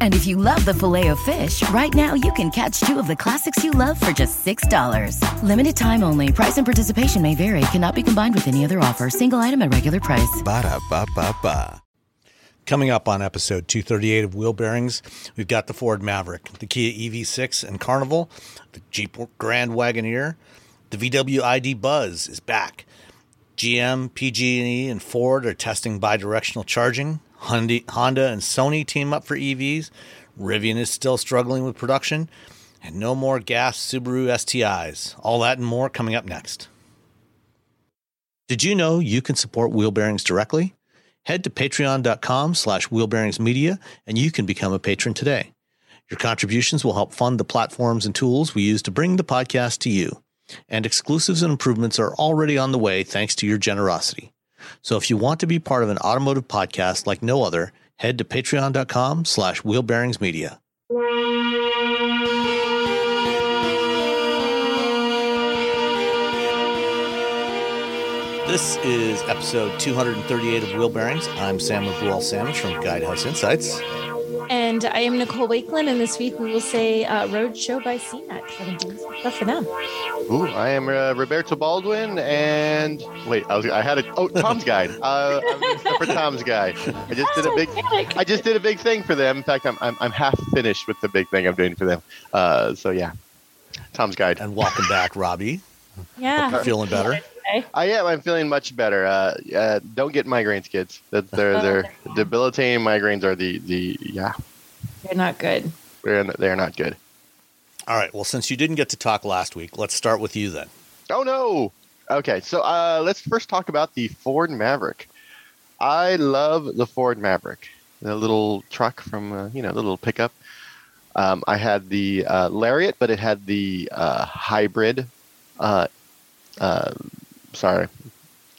And if you love the filet of fish, right now you can catch two of the classics you love for just $6. Limited time only. Price and participation may vary. Cannot be combined with any other offer. Single item at regular price. Ba da ba ba ba. Coming up on episode 238 of Wheel Bearings, we've got the Ford Maverick, the Kia EV6 and Carnival, the Jeep Grand Wagoneer, the VW ID Buzz is back. GM, PG&E, and Ford are testing bidirectional charging. Honda, and Sony team up for EVs. Rivian is still struggling with production. And no more gas Subaru STIs. All that and more coming up next. Did you know you can support Wheel Bearings directly? Head to patreon.com slash wheelbearingsmedia and you can become a patron today. Your contributions will help fund the platforms and tools we use to bring the podcast to you. And exclusives and improvements are already on the way thanks to your generosity. So if you want to be part of an automotive podcast like no other, head to patreon.com slash wheelbearingsmedia. This is episode 238 of Wheel Bearings. I'm Sam Abuelsamid from Guidehouse Insights. And I am Nicole Wakelin, and this week we will say uh, Road Show by CNET. Stuff for them. Ooh, I am uh, Roberto Baldwin, and wait, I, was, I had a oh Tom's Guide. Uh, I'm for Tom's Guide. I just did a big, I just did a big thing for them. In fact, I'm I'm, I'm half finished with the big thing I'm doing for them. Uh, so yeah, Tom's Guide. And welcome back, Robbie. Yeah, feeling better. I am. I'm feeling much better. Uh, uh, don't get migraines, kids. That they're they're debilitating migraines are the the yeah. They're not good. They're they're not good. All right. Well, since you didn't get to talk last week, let's start with you then. Oh no. Okay, so uh, let's first talk about the Ford Maverick. I love the Ford Maverick, the little truck from uh, you know the little pickup. Um, I had the uh, Lariat, but it had the uh, hybrid. Uh, uh, sorry,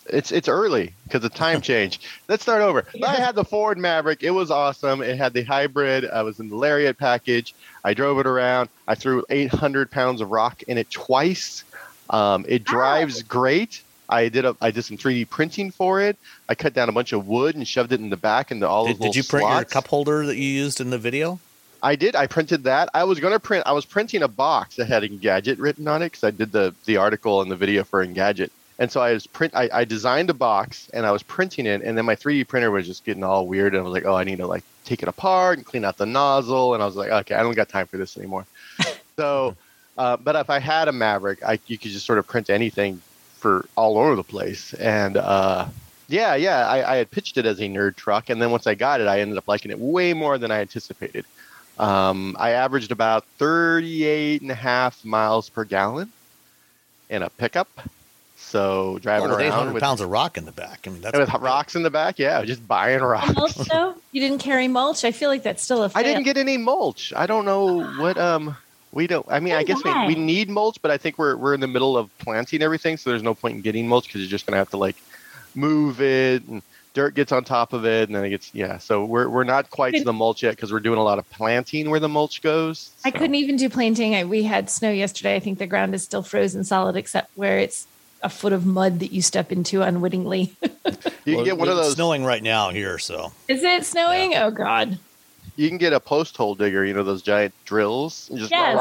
it's it's early because the time change. Let's start over. I had the Ford Maverick. It was awesome. It had the hybrid. I was in the Lariat package. I drove it around. I threw 800 pounds of rock in it twice. Um, it drives great. I did a I did some 3D printing for it. I cut down a bunch of wood and shoved it in the back into all did, those Did you print slots. your cup holder that you used in the video? I did. I printed that. I was going to print. I was printing a box that had Engadget written on it because I did the the article and the video for Engadget. And so I was print. I, I designed a box and I was printing it, and then my 3D printer was just getting all weird, and I was like, oh, I need to like take it apart and clean out the nozzle, and I was like, okay, I don't got time for this anymore. so, uh, but if I had a Maverick, I you could just sort of print anything for all over the place, and uh, yeah, yeah, I, I had pitched it as a nerd truck, and then once I got it, I ended up liking it way more than I anticipated. Um, I averaged about 38 and a half miles per gallon in a pickup. So driving well, around 800 with, pounds of rock in the back. I mean, that's with rocks in the back. Yeah, just buying rocks. Mulch though? You didn't carry mulch. I feel like that's still a. Fail. I didn't get any mulch. I don't know what um we don't. I mean, I guess we, we need mulch, but I think we're we're in the middle of planting everything, so there's no point in getting mulch because you're just gonna have to like move it and dirt gets on top of it and then it gets yeah so we're, we're not quite to the mulch yet because we're doing a lot of planting where the mulch goes so. i couldn't even do planting I, we had snow yesterday i think the ground is still frozen solid except where it's a foot of mud that you step into unwittingly. You can get one of it's those. snowing right now here, so Is it snowing? Oh God. You can get a post hole digger. You know those giant drills. And just Yes.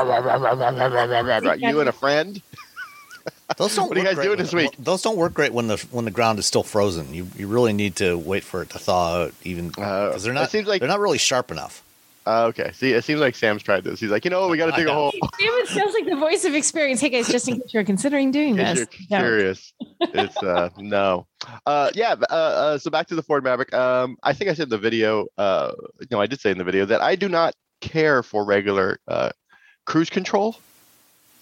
you and a friend. those don't. What are you work guys great doing when- this week? Those don't work great when the when the ground is still frozen. You you really need to wait for it to thaw out, even Uh, because they're it not. seems like- they're not really sharp enough. Uh, okay. See, it seems like Sam's tried this. He's like, you know, we got to dig a hole. David sounds like the voice of experience. Hey guys, just in case you're considering doing this. you're No. curious, it's uh no. Uh yeah, uh, uh so back to the Ford Maverick. Um I think I said in the video uh no, I did say in the video that I do not care for regular uh cruise control.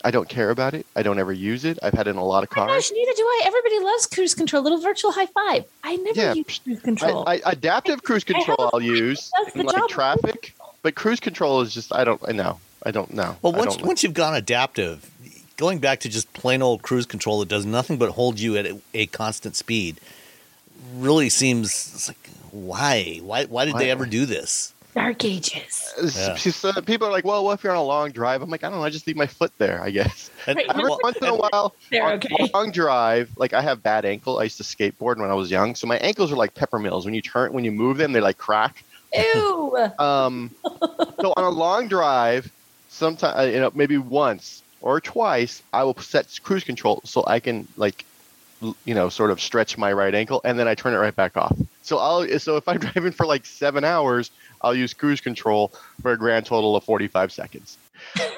I don't care about it. I don't ever use it. I've had it in a lot of Oh cars. gosh, neither do I. Everybody loves cruise control. Little virtual high five. I never Yeah, use cruise control. I, I, adaptive cruise I control a I'll use in like job. traffic, but cruise control is just I don't I know. I don't know. Well, I once don't- once you've gone adaptive, going back to just plain old cruise control that does nothing but hold you at a, a constant speed, really seems it's like why why why did they ever do this? Dark ages. Yeah. it's, uh, people are like, well, what if you're on a long drive? I'm like, I don't know. I just leave my foot there, I guess. And- Every well, once in a while, on okay. long drive, like I have bad ankle. I used to skateboard when I was young, so my ankles are like peppermills. When you turn, when you move them, they like crack. Ew. Um, so on a long drive, sometimes you know maybe once or twice, I will set cruise control so I can like you know sort of stretch my right ankle, and then I turn it right back off. So I'll so if I'm driving for like seven hours, I'll use cruise control for a grand total of 45 seconds.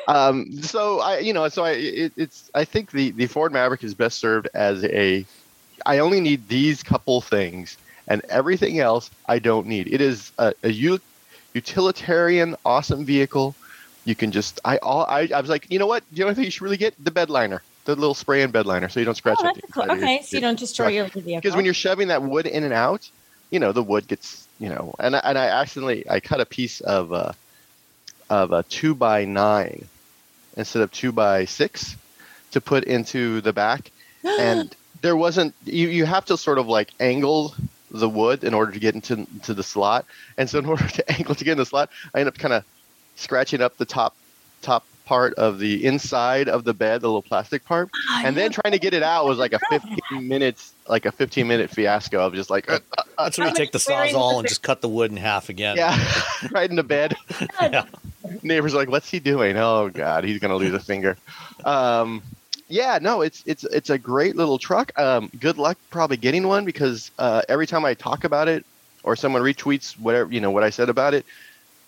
um, so I you know so I it, it's I think the the Ford Maverick is best served as a I only need these couple things and everything else I don't need. It is a, a utilitarian, awesome vehicle. You can just I all I, I was like, you know what? You know what you should really get the bed liner, the little spray in bed liner, so you don't scratch Oh, the cool. of your- Okay, so you don't destroy your vehicle. because when you're shoving that wood in and out, you know the wood gets you know, and I, and I accidentally I cut a piece of uh, of a two by nine instead of two by six to put into the back, and there wasn't you you have to sort of like angle the wood in order to get into into the slot, and so in order to angle to get in the slot, I end up kind of scratching up the top top part of the inside of the bed, the little plastic part. Ah, and then trying to get it out was like a 15 minutes like a 15 minute fiasco of just like uh, uh, That's where you take the much wearing sawzall and just cut the wood in half again. yeah right in the bed. Yeah. neighbors are like what's he doing? Oh god he's gonna lose a finger. Um yeah no it's it's it's a great little truck. Um good luck probably getting one because uh every time i talk about it or someone retweets whatever you know what i said about it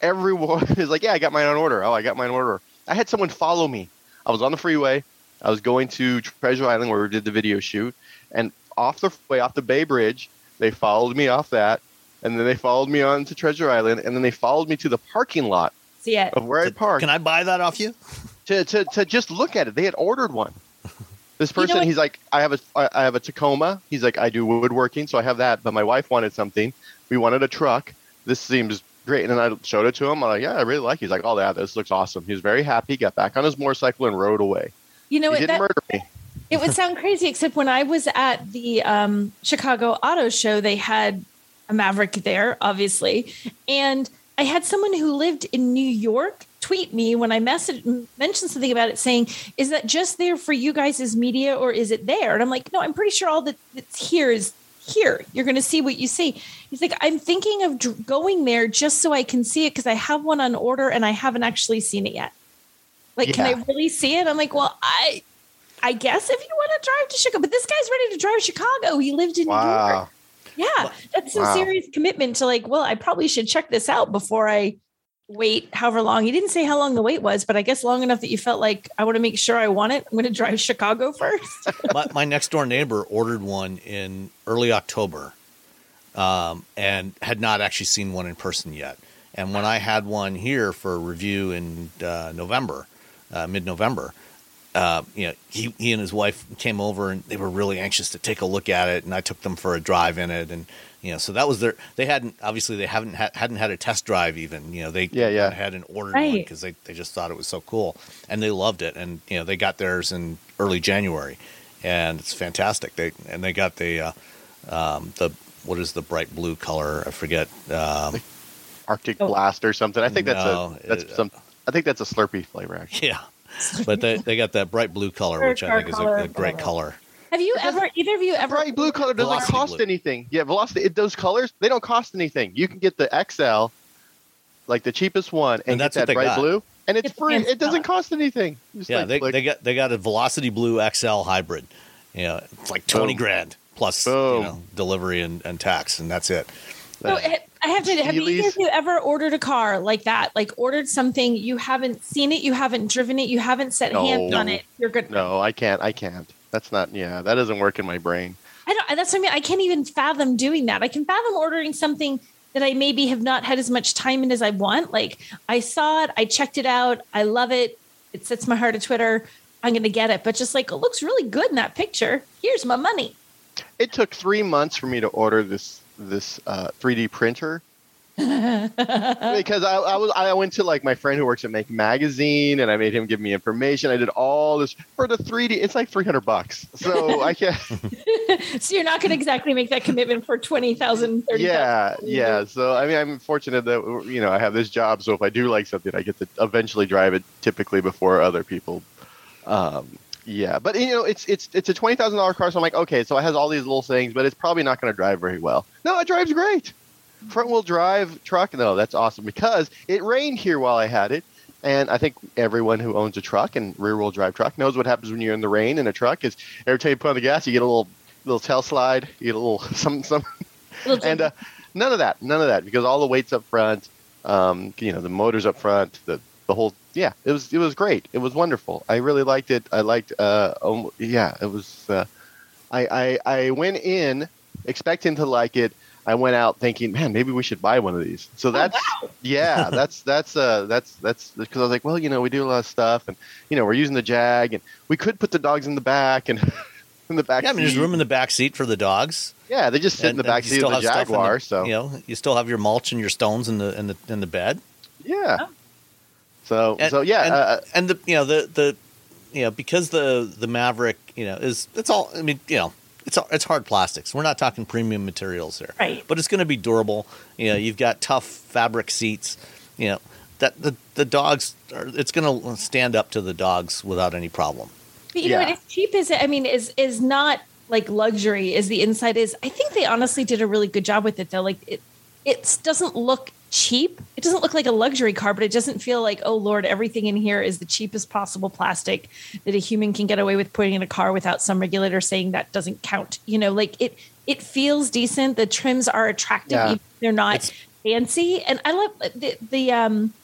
everyone is like yeah i got mine on order. Oh i got mine on order. I had someone follow me. I was on the freeway. I was going to treasure island where we did the video shoot. And off the way off the bay bridge they followed me off that. And then they followed me on to treasure island. And then they followed me to the parking lot See it. of where i parked. Can I buy that off you? to, to, to just look at it. They had ordered one. This You know person, he's like, I have a, I have a Tacoma. He's like, I do woodworking, so I have that. But my wife wanted something. We wanted a truck. This seems great. And then I showed it to him. I'm like, yeah, I really like. it. He's like, oh yeah, this looks awesome. He was very happy. Got back on his motorcycle and rode away. You know he what? didn't That, murder me. it would sound crazy, except when I was at the um, Chicago Auto Show, they had a Maverick there, obviously, and I had someone who lived in New York tweet me when I message mentioned something about it, saying, "Is that just there for you guys as media, or is it there?" And I'm like, "No, I'm pretty sure all that that's here is." Here, you're going to see what you see. He's like, I'm thinking of dr- going there just so I can see it because I have one on order and I haven't actually seen it yet. Like, can I really see it? I'm like, well, I I guess if you want to drive to Chicago, but this guy's ready to drive Chicago. He lived in New York. Yeah, that's some Wow. serious commitment to like, well, I probably should check this out before I wait however long. He didn't say how long the wait was, but I guess long enough that you felt like I want to make sure I want it. I'm going to drive Chicago first. my, my next door neighbor ordered one in early October, um, and had not actually seen one in person yet. And when I had one here for review in uh, November, uh, mid-November, uh, you know, he, he and his wife came over and they were really anxious to take a look at it, and I took them for a drive in it, and you know, so that was their. They hadn't obviously they haven't ha- hadn't had a test drive even. You know, they Yeah, yeah. went ahead and ordered one because they, they just thought it was so cool, and they loved it, and you know, they got theirs in early January, and it's fantastic. They and they got the uh, um, the what is the bright blue color? I forget. Um, Arctic Oh. Blast or something. I think that's No, a that's it- some. I think that's a Slurpee flavor. Actually. Yeah, but they, they got that bright blue color, which I think is a, a great whatever. color. Have you ever either of you ever bright blue color doesn't Velocity cost blue. anything. Yeah, velocity. It, those colors they don't cost anything. You can get the XL, like the cheapest one, and, And that's get what that they bright got. blue, and it's It's free. It doesn't cost anything. Just Yeah, like they, click. they got they got a Velocity Blue XL hybrid. You know, it's like twenty Boom. grand plus Boom. you know, delivery and, and tax, and that's it. So I have to. Have either of you ever ordered a car like that? Like ordered something you haven't seen it, you haven't driven it, you haven't set No. hands on it. You're good. no, I can't. I can't. That's not. Yeah, that doesn't work in my brain. I don't. That's what I mean. I can't even fathom doing that. I can fathom ordering something that I maybe have not had as much time in as I want. Like I saw it, I checked it out, I love it. It sets my heart to Twitter. I'm going to get it. But just like it looks really good in that picture. Here's my money. It took three months for me to order this this uh, 3D printer because I, I was I went to like my friend who works at Make Magazine and I made him give me information. I did all this for the 3D. It's like 300 bucks. So I can't. so you're not going to exactly make that commitment for 20,000, 30,000. yeah, yeah. So I mean, I'm fortunate that you know I have this job. So if I do like something, I get to eventually drive it, typically before other people. Um, yeah, but you know, it's it's it's a twenty thousand dollar car. So I'm like, okay, so it has all these little things, but it's probably not going to drive very well. No, it drives great. Front wheel drive truck. No, that's awesome because it rained here while I had it. And I think everyone who owns a truck and rear wheel drive truck knows what happens when you're in the rain in a truck is every time you put on the gas, you get a little little tail slide, you get a little some some and uh, none of that, none of that, because all the weights up front, um, you know, the motors up front, the the whole, yeah, it was it was great, it was wonderful. I really liked it. I liked, uh, um, yeah, it was. Uh, I, I I went in expecting to like it. I went out thinking, man, maybe we should buy one of these. So that's yeah, that's that's uh that's that's because I was like, well, you know, we do a lot of stuff, and you know, we're using the Jag, and we could put the dogs in the back and in the back. Yeah, I mean, there's room in the back seat for the dogs. Yeah, they just sit in the back seat still of the have stuff in Jaguar. the- so you know, you still have your mulch and your stones in the in the in the bed. Yeah. Oh. So And, so yeah, and, uh, and the you know the the you know because the the Maverick you know is it's all I mean you know it's it's hard plastics. We're not talking premium materials here, Right. But it's going to be durable. You know, you've got tough fabric seats. You know that the the dogs are. It's going to stand up to the dogs without any problem. But you know, Yeah. what, as cheap as it, I mean, is is not like luxury as the inside is. I think they honestly did a really good job with it though. Like it, it doesn't look cheap. It doesn't look like a luxury car, but it doesn't feel like, oh Lord, everything in here is the cheapest possible plastic that a human can get away with putting in a car without some regulator saying that doesn't count. You know, like it it feels decent. The trims are attractive. Yeah. even if They're not It's- fancy. And I love the the um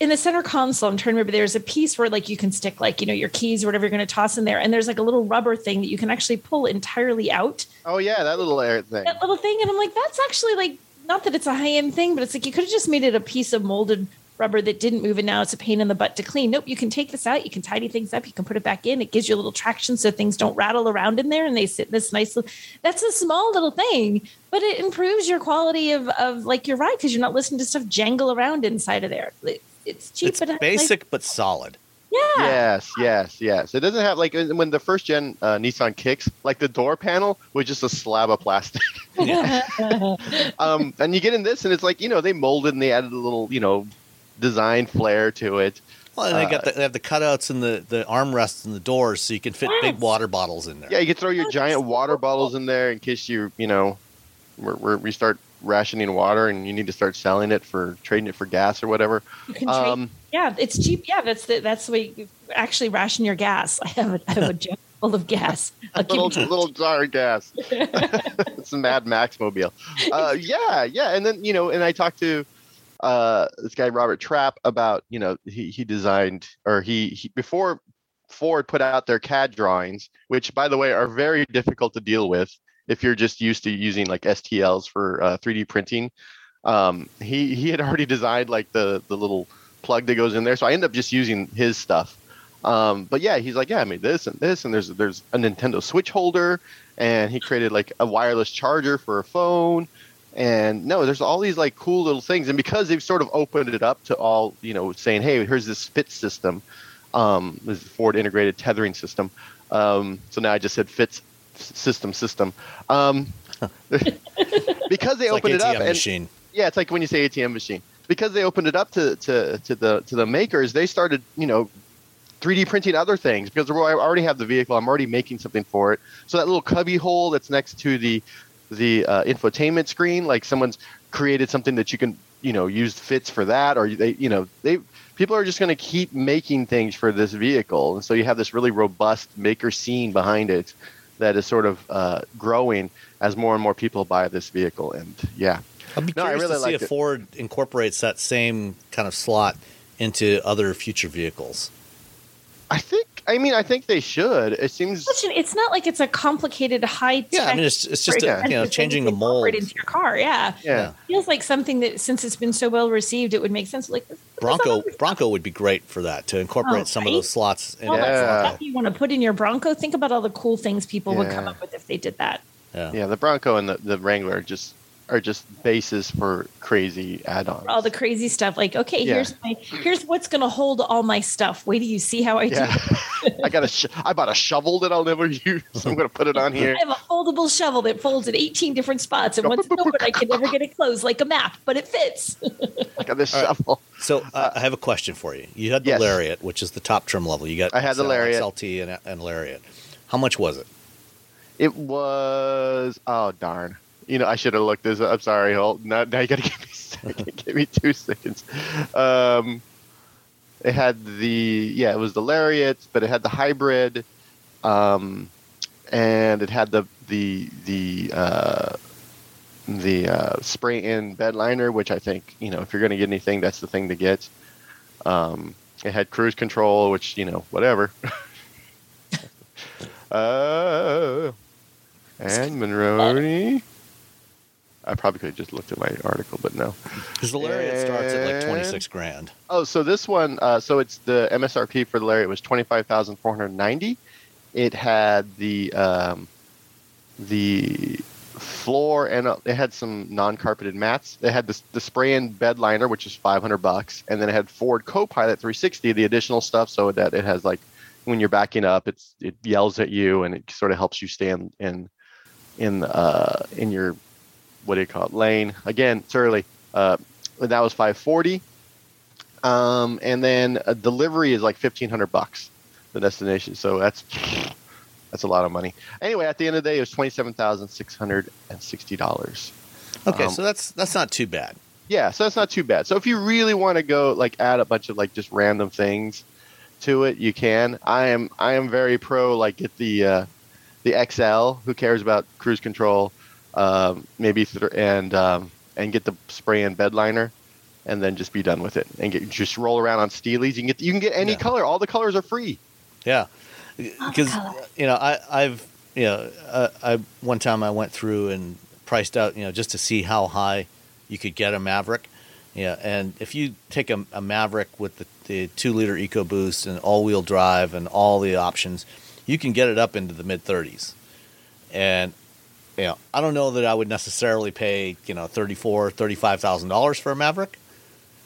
in the center console, I'm trying to remember there's a piece where like you can stick like, you know, your keys or whatever you're going to toss in there. And there's like a little rubber thing that you can actually pull entirely out. oh yeah, that little air thing. That little thing. And I'm like, that's actually like, not that it's a high end thing, but it's like you could have just made it a piece of molded rubber that didn't move and now it's a pain in the butt to clean. Nope, you can take this out, you can tidy things up, you can put it back in. It gives you a little traction so things don't rattle around in there and they sit in this nice little that's a small little thing, but it improves your quality of of like your ride because you're not listening to stuff jangle around inside of there. It's cheap, It's but it's basic but solid. Yeah. Yes, yes, yes. It doesn't have like when the first gen uh, Nissan kicks, like the door panel was just a slab of plastic. um, and you get in this, and it's like you know they molded and they added a little you know design flair to it. Well, and they Uh, got the, they have the cutouts and the the armrests and the doors, so you can fit big water bottles in there. Yeah, you can throw your giant water bottles in there in case you you know we're, we're, we start rationing water and you need to start selling it for trading it for gas or whatever. Um, yeah, it's cheap. Yeah, that's the that's the way you actually ration your gas. I have a, I have a jug full of gas. I'll little little jar of gas. it's a Mad Max mobile. Uh, yeah, yeah, and then you know, and I talked to uh, this guy Robert Trapp about you know he he designed or he, he before Ford put out their CAD drawings, which by the way are very difficult to deal with if you're just used to using like STLs for uh, 3D printing. Um, he he had already designed like the the little plug that goes in there, so I ended up just using his stuff. Um, but yeah, he's like, yeah, I made this and this, and there's there's a Nintendo Switch holder, and he created like a wireless charger for a phone, and no, there's all these like cool little things, and because they've sort of opened it up to all, you know, saying, hey, here's this FIT system, um, this Ford integrated tethering system. Um, so now I just said FIT system system, um, because they like opened ATM it up, and machine. yeah, it's like when you say ATM machine. Because they opened it up to, to, to the to the makers, they started, you know, 3D printing other things because I already have the vehicle. I'm already making something for it. So that little cubby hole that's next to the the uh, infotainment screen, like someone's created something that you can you know use fits for that, or they you know they people are just going to keep making things for this vehicle, and so you have this really robust maker scene behind it that is sort of uh, growing as more and more people buy this vehicle. And yeah, I'd be No, curious really to see if it. Ford incorporates that same kind of slot into other future vehicles. I think I mean I think they should. It seems Listen, it's not like it's a complicated high tech. Yeah, I mean, it's- it's just a- you know, changing the mold. into your car. Yeah. yeah. feels like something that since it's been so well received, it would make sense. Like this- this Bronco Bronco would be great for that to incorporate Oh, some of those slots. In all that Yeah. stuff you want to put in your Bronco. Think about all the cool things people would come up with if they did that. yeah. Yeah, the Bronco and the, the Wrangler just are just bases for crazy add-ons. All the crazy stuff. Like, okay, Yeah. here's my here's what's going to hold all my stuff. Wait do you see how I yeah, do. I got a sh- I bought a shovel that I'll never use. I'm gonna put it on here. I have a foldable shovel that folds in 18 different spots, and once it's open, I can never get it closed like a map, but it fits. I got this All right. shovel. So uh, I have a question for you. You had the Yes. Lariat, which is the top trim level. You got I had the Lariat. XLT, and, and Lariat. How much was it? It was oh darn. You know I should have looked this. up. I'm sorry. Hold now. Now you gotta give me a second. give me two seconds. Um, it had the yeah. It was the Lariat, but it had the hybrid, um, and it had the the the uh, the uh, spray in bed liner, which I think you know if you're gonna get anything, that's the thing to get. Um, it had cruise control, which you know whatever. uh, and Monroney. I probably could have just looked at my article, but no. Because the Lariat starts at like 26 grand. Oh, so this one, uh, so it's the MSRP for the Lariat was twenty five thousand four hundred ninety. It had the um, the floor and uh, it had some non carpeted mats. It had the the spray in bed liner, which is five hundred bucks, and then it had Ford Copilot three sixty, the additional stuff, so that it has like when you're backing up, it's it yells at you and it sort of helps you stand in in in uh, in your what do you call it lane. Again, it's early. Uh, that was five forty. Um, and then a delivery is like fifteen hundred bucks, the destination. So that's that's a lot of money. Anyway, at the end of the day, it was twenty seven thousand six hundred and sixty dollars. Okay, Um, so that's that's not too bad. Yeah, so that's not too bad. So if you really want to go like add a bunch of like just random things to it, you can. I am I am very pro like get the uh, the XL. Who cares about cruise control? Um, maybe th- and um, and get the spray and bed liner, and then just be done with it and get just roll around on Steelies. You can get you can get any Yeah. color. All the colors are free. Yeah, because you know I I've you know uh, I one time I went through and priced out you know just to see how high you could get a Maverick. Yeah, and if you take a, a Maverick with the, the two liter EcoBoost and all wheel drive and all the options, you can get it up into the mid 30s. And you know, I don't know that I would necessarily pay you know thirty four, thirty five thousand dollars for a Maverick.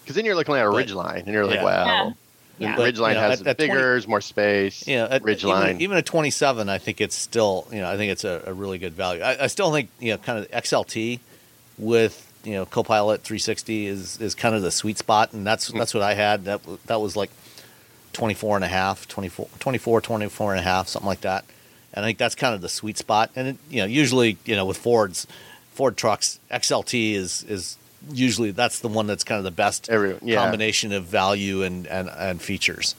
Because then you're looking at a But- Ridgeline, and you're like, Yeah. wow. Yeah. And Yeah. But, Ridgeline you know, has at- at 20 bigger, more space. Yeah, at, Ridgeline. Even, even at 27, I think it's still, you know, I think it's a, a really good value. I, I still think, you know, kind of XLT with, you know, Copilot 360 is, is kind of the sweet spot. And that's, hmm. that's what I had. That, that was like 24 and a half, 24, 24, 24 and a half, something like that. And I think that's kind of the sweet spot. And, it, you know, usually, you know, with Fords, Ford trucks, XLT is, is usually, that's the one that's kind of the best Every- yeah. combination of value and, and, and features.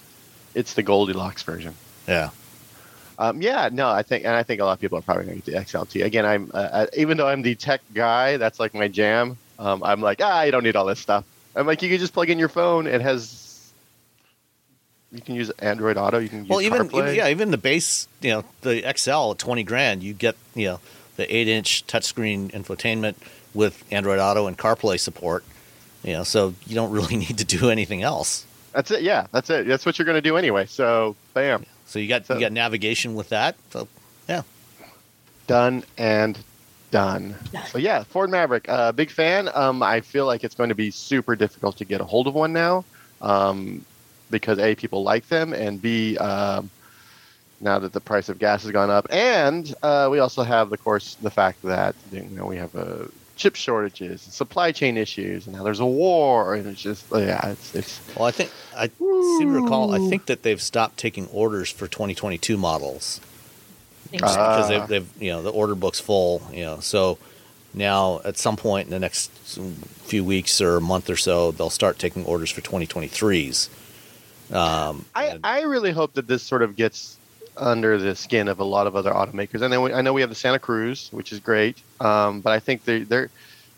It's the Goldilocks version. Yeah. Um, yeah, no, I think, and I think a lot of people are probably going to get the XLT. Again, I'm uh, uh, even though I'm the tech guy, that's like my jam. Um, I'm like, ah, you don't need all this stuff. I'm like, you can just plug in your phone. It has, you can use Android Auto. You can use well even, CarPlay. even yeah even the base you know the xl at 20 grand you get you know the 8 inch touchscreen infotainment with android auto and carplay support you know so you don't really need to do anything else That's it. Yeah, that's it. That's what you're going to do anyway. So, bam, so you got So- you got navigation with that so yeah done and done. So yeah, Ford Maverick, uh, big fan. Um, I feel like it's going to be super difficult to get a hold of one now, um, because a people like them, and b um, now that the price of gas has gone up, and uh, we also have, of course, the fact that you know we have a chip shortages, and supply chain issues, and now there's a war, and it's just yeah, it's it's. Well, I think I seem to recall. I think that they've stopped taking orders for 2022 models because Ah. they've, they've you know the order book's full. You know, so now at some point in the next few weeks or a month or so, they'll start taking orders for 2023s. Um, I, and- I really hope that this sort of gets under the skin of a lot of other automakers. And then we, I know we have the Santa Cruz, which is great, um, but I think they they're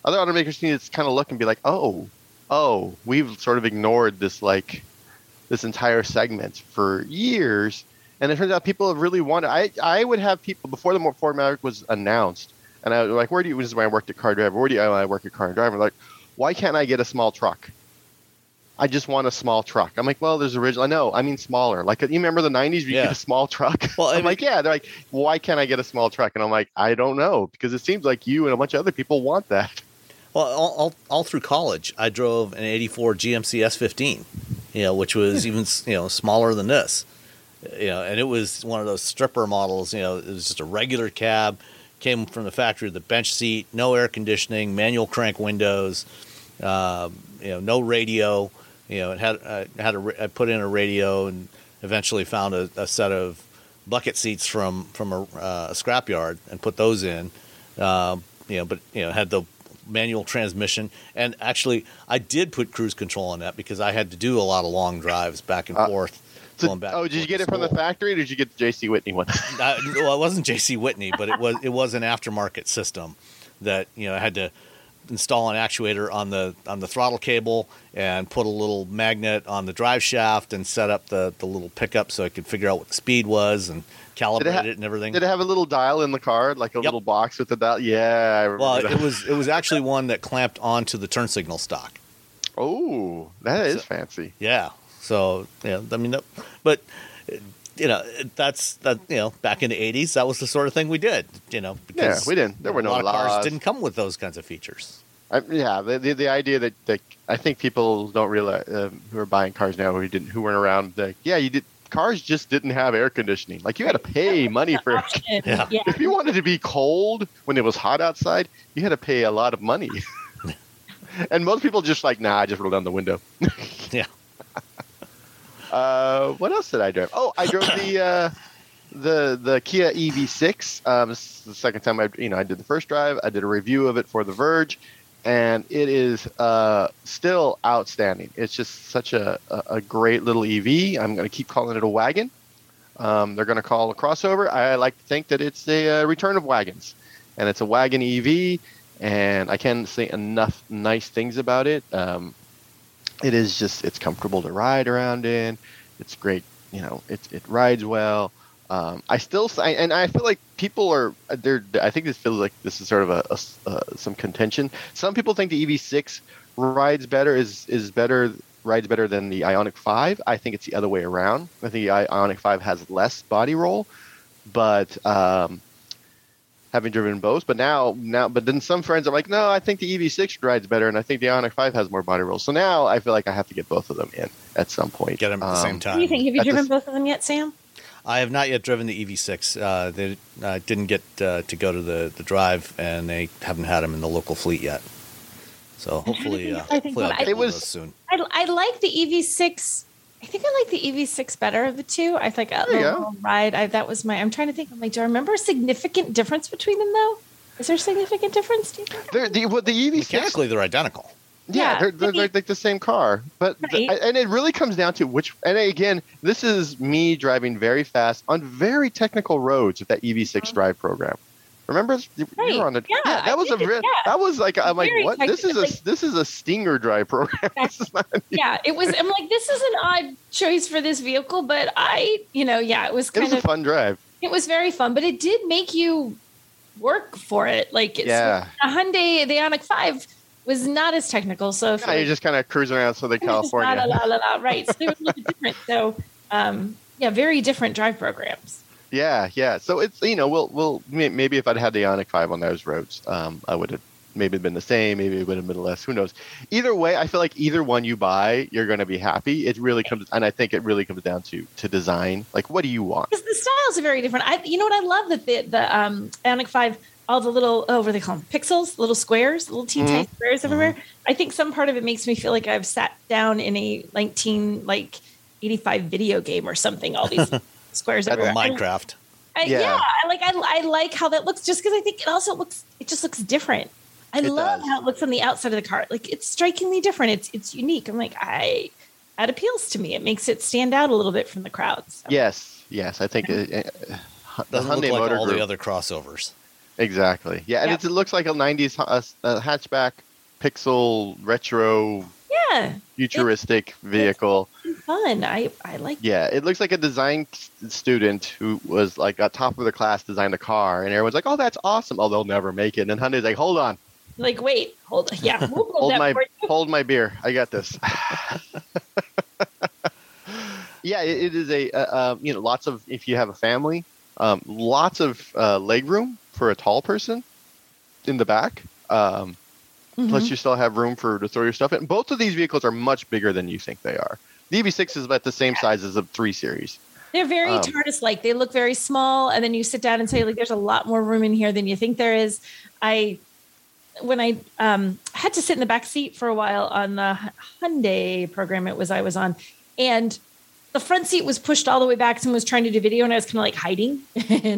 other automakers need to kind of look and be like, oh, oh, we've sort of ignored this like this entire segment for years, and it turns out people have really wanted. I I would have people before the Ford Maverick was announced, and I was like, where do you? This is when I worked at Car Driver. Where do you? Oh, I work at Car Driver. Like, why can't I get a small truck? I just want a small truck. I'm like, well, there's original. I know. I mean, smaller. Like, you remember the '90s? You Yeah. get a small truck. Well, I'm mean- like, yeah. They're like, why can't I get a small truck? And I'm like, I don't know because it seems like you and a bunch of other people want that. Well, all, all, all through college, I drove an '84 GMC S15, you know, which was even you know smaller than this, you know, and it was one of those stripper models. You know, it was just a regular cab, came from the factory, the bench seat, no air conditioning, manual crank windows, um, you know, no radio. You know, it had I had a I put in a radio and eventually found a, a set of bucket seats from from a, uh, a scrapyard and put those in. Um, you know, but you know, had the manual transmission, and actually, I did put cruise control on that because I had to do a lot of long drives back and Uh, forth. So- going back oh, did you get it from the factory, or did you get the JC Whitney one? Uh, well, it wasn't J.C. Whitney, but it was it was an aftermarket system that you know I had to install an actuator on the on the throttle cable and put a little magnet on the drive shaft and set up the the little pickup so I could figure out what the speed was and calibrate ha- it and everything. Did it have a little dial in the car, like a Yep. little box with the dial? Yeah, I remember well, that. it was it was actually one that clamped onto the turn signal stock. Oh, that is So- fancy. Yeah. So yeah, I mean, but you know, that's that. You know, back in the '80s, that was the sort of thing we did. You know, because we didn't- there were a no lot of cars didn't come with those kinds of features. I, yeah, the, the the idea that, that I think people don't realize uh, who are buying cars now who didn't who weren't around. Like, yeah, you did. Cars just didn't have air conditioning. Like you had to pay money for. Option. Yeah. yeah. If you wanted to be cold when it was hot outside, you had to pay a lot of money. and most people just like, nah, I just roll down the window. Yeah. Uh, what else did I drive? Oh, I drove the uh, the the Kia EV6. Um, this is the second time I you know I did the first drive. I did a review of it for The Verge, and it is uh, still outstanding. It's just such a, a, a great little EV. I'm going to keep calling it a wagon. Um, they're going to call a crossover. I like to think that it's a uh, return of wagons, and it's a wagon EV. And I can't say enough nice things about it. Um, it is just it's comfortable to ride around in. It's great, you know. It it rides well. Um, I still and I feel like people are they're. I think this feels like this is sort of a uh, some contention. Some people think the EV6 rides better is is better rides better than the Ioniq 5. I think it's the other way around. I think the Ioniq 5 has less body roll, but um, having driven both. But now, now, but then some friends are like, no, I think the EV6 rides better, and I think the Ioniq 5 has more body roll. So now I feel like I have to get both of them in at some point. Get them at the same Um, time. What do you think? Have you At the driven s- both of them yet, Sam? I have not yet driven the EV6. Uh, they uh, didn't get uh, to go to the, the drive, and they haven't had them in the local fleet yet. So hopefully, uh, I think hopefully I'll when get I- one of It was- those soon. I, I like the EV6. I think I like the EV6 better of the two. I think a There little ride. I, that was my. I'm trying to think. I'm like, do I remember a significant difference between them though? Is there a significant difference? Do you think? They're, the, well, the EV6 Mechanically, they're identical. Yeah, Yeah, they're, they're, they're like the same car, but Right. and it really comes down to which. And again, this is me driving very fast on very technical roads with that EV6 uh-huh. drive program. Remember, you you Right. were on the Yeah, I that was a yeah. that was like I'm like what this is a like- this is a Stinger drive program. Yeah, it was. I'm like, this is an odd choice for this vehicle, but I, you know, yeah, it was it kind was a of. fun drive. It was very fun, but it did make you work for it. Like, it's, Yeah. a Hyundai, the Ioniq Five was not as technical. So Yeah, you're just kind of cruising around Southern It was California. la, la, la, la, right. So they were a little different. So, um, yeah, very different drive programs. Yeah, yeah. So it's you know we'll we'll maybe if I'd had the Ioniq Five on those roads, um, I would have maybe been the same. Maybe it would have been less. Who knows? Either way, I feel like either one you buy, you're going to be happy. It really comes, and I think it really comes down to to design. Like, what do you want? Because the styles are very different. I, you know what I love that the the um, Ioniq Five all the little oh what do they call them pixels little squares little teeny tiny squares everywhere i think some part of it makes me feel like i've sat down in a 19 like 85 video game or something all these squares That's everywhere And- Minecraft. I, yeah. Yeah. I like I, I like how that looks just because I think it also looks it just looks different. I It love does. how it looks on the outside of the car. Like it's strikingly different. It's it's unique. I'm like I that appeals to me. It makes it stand out a little bit from the crowds. So, Yes, yes. I think uh, uh, the Doesn't look Hyundai like Motor all Group. the other crossovers. Exactly. Yeah, and Yeah. It's, it looks like a '90s uh, uh, hatchback, pixel, retro, Yeah. futuristic vehicle. Fun. I I like Yeah, it looks like a design student who was like at top of the class designed a car, and everyone's like, "Oh, that's awesome!" Oh, they'll never make it. And then Hyundai's like, "Hold on, like wait, hold yeah, we'll hold my hold my beer. I got this." yeah, it, it is a uh, uh, you know lots of if you have a family, um, lots of uh, leg room for a tall person in the back. Um, Plus, Mhm. you still have room for to throw your stuff in. Both of these vehicles are much bigger than you think they are. The EV6 is about the same size as the 3 Series. They're very Um, TARDIS like. They look very small, and then you sit down and say, like, there's a lot more room in here than you think there is. I when I um, had to sit in the back seat for a while on the Hyundai program it was I was on, and the front seat was pushed all the way back. Someone was trying to do video, and I was kind of like hiding.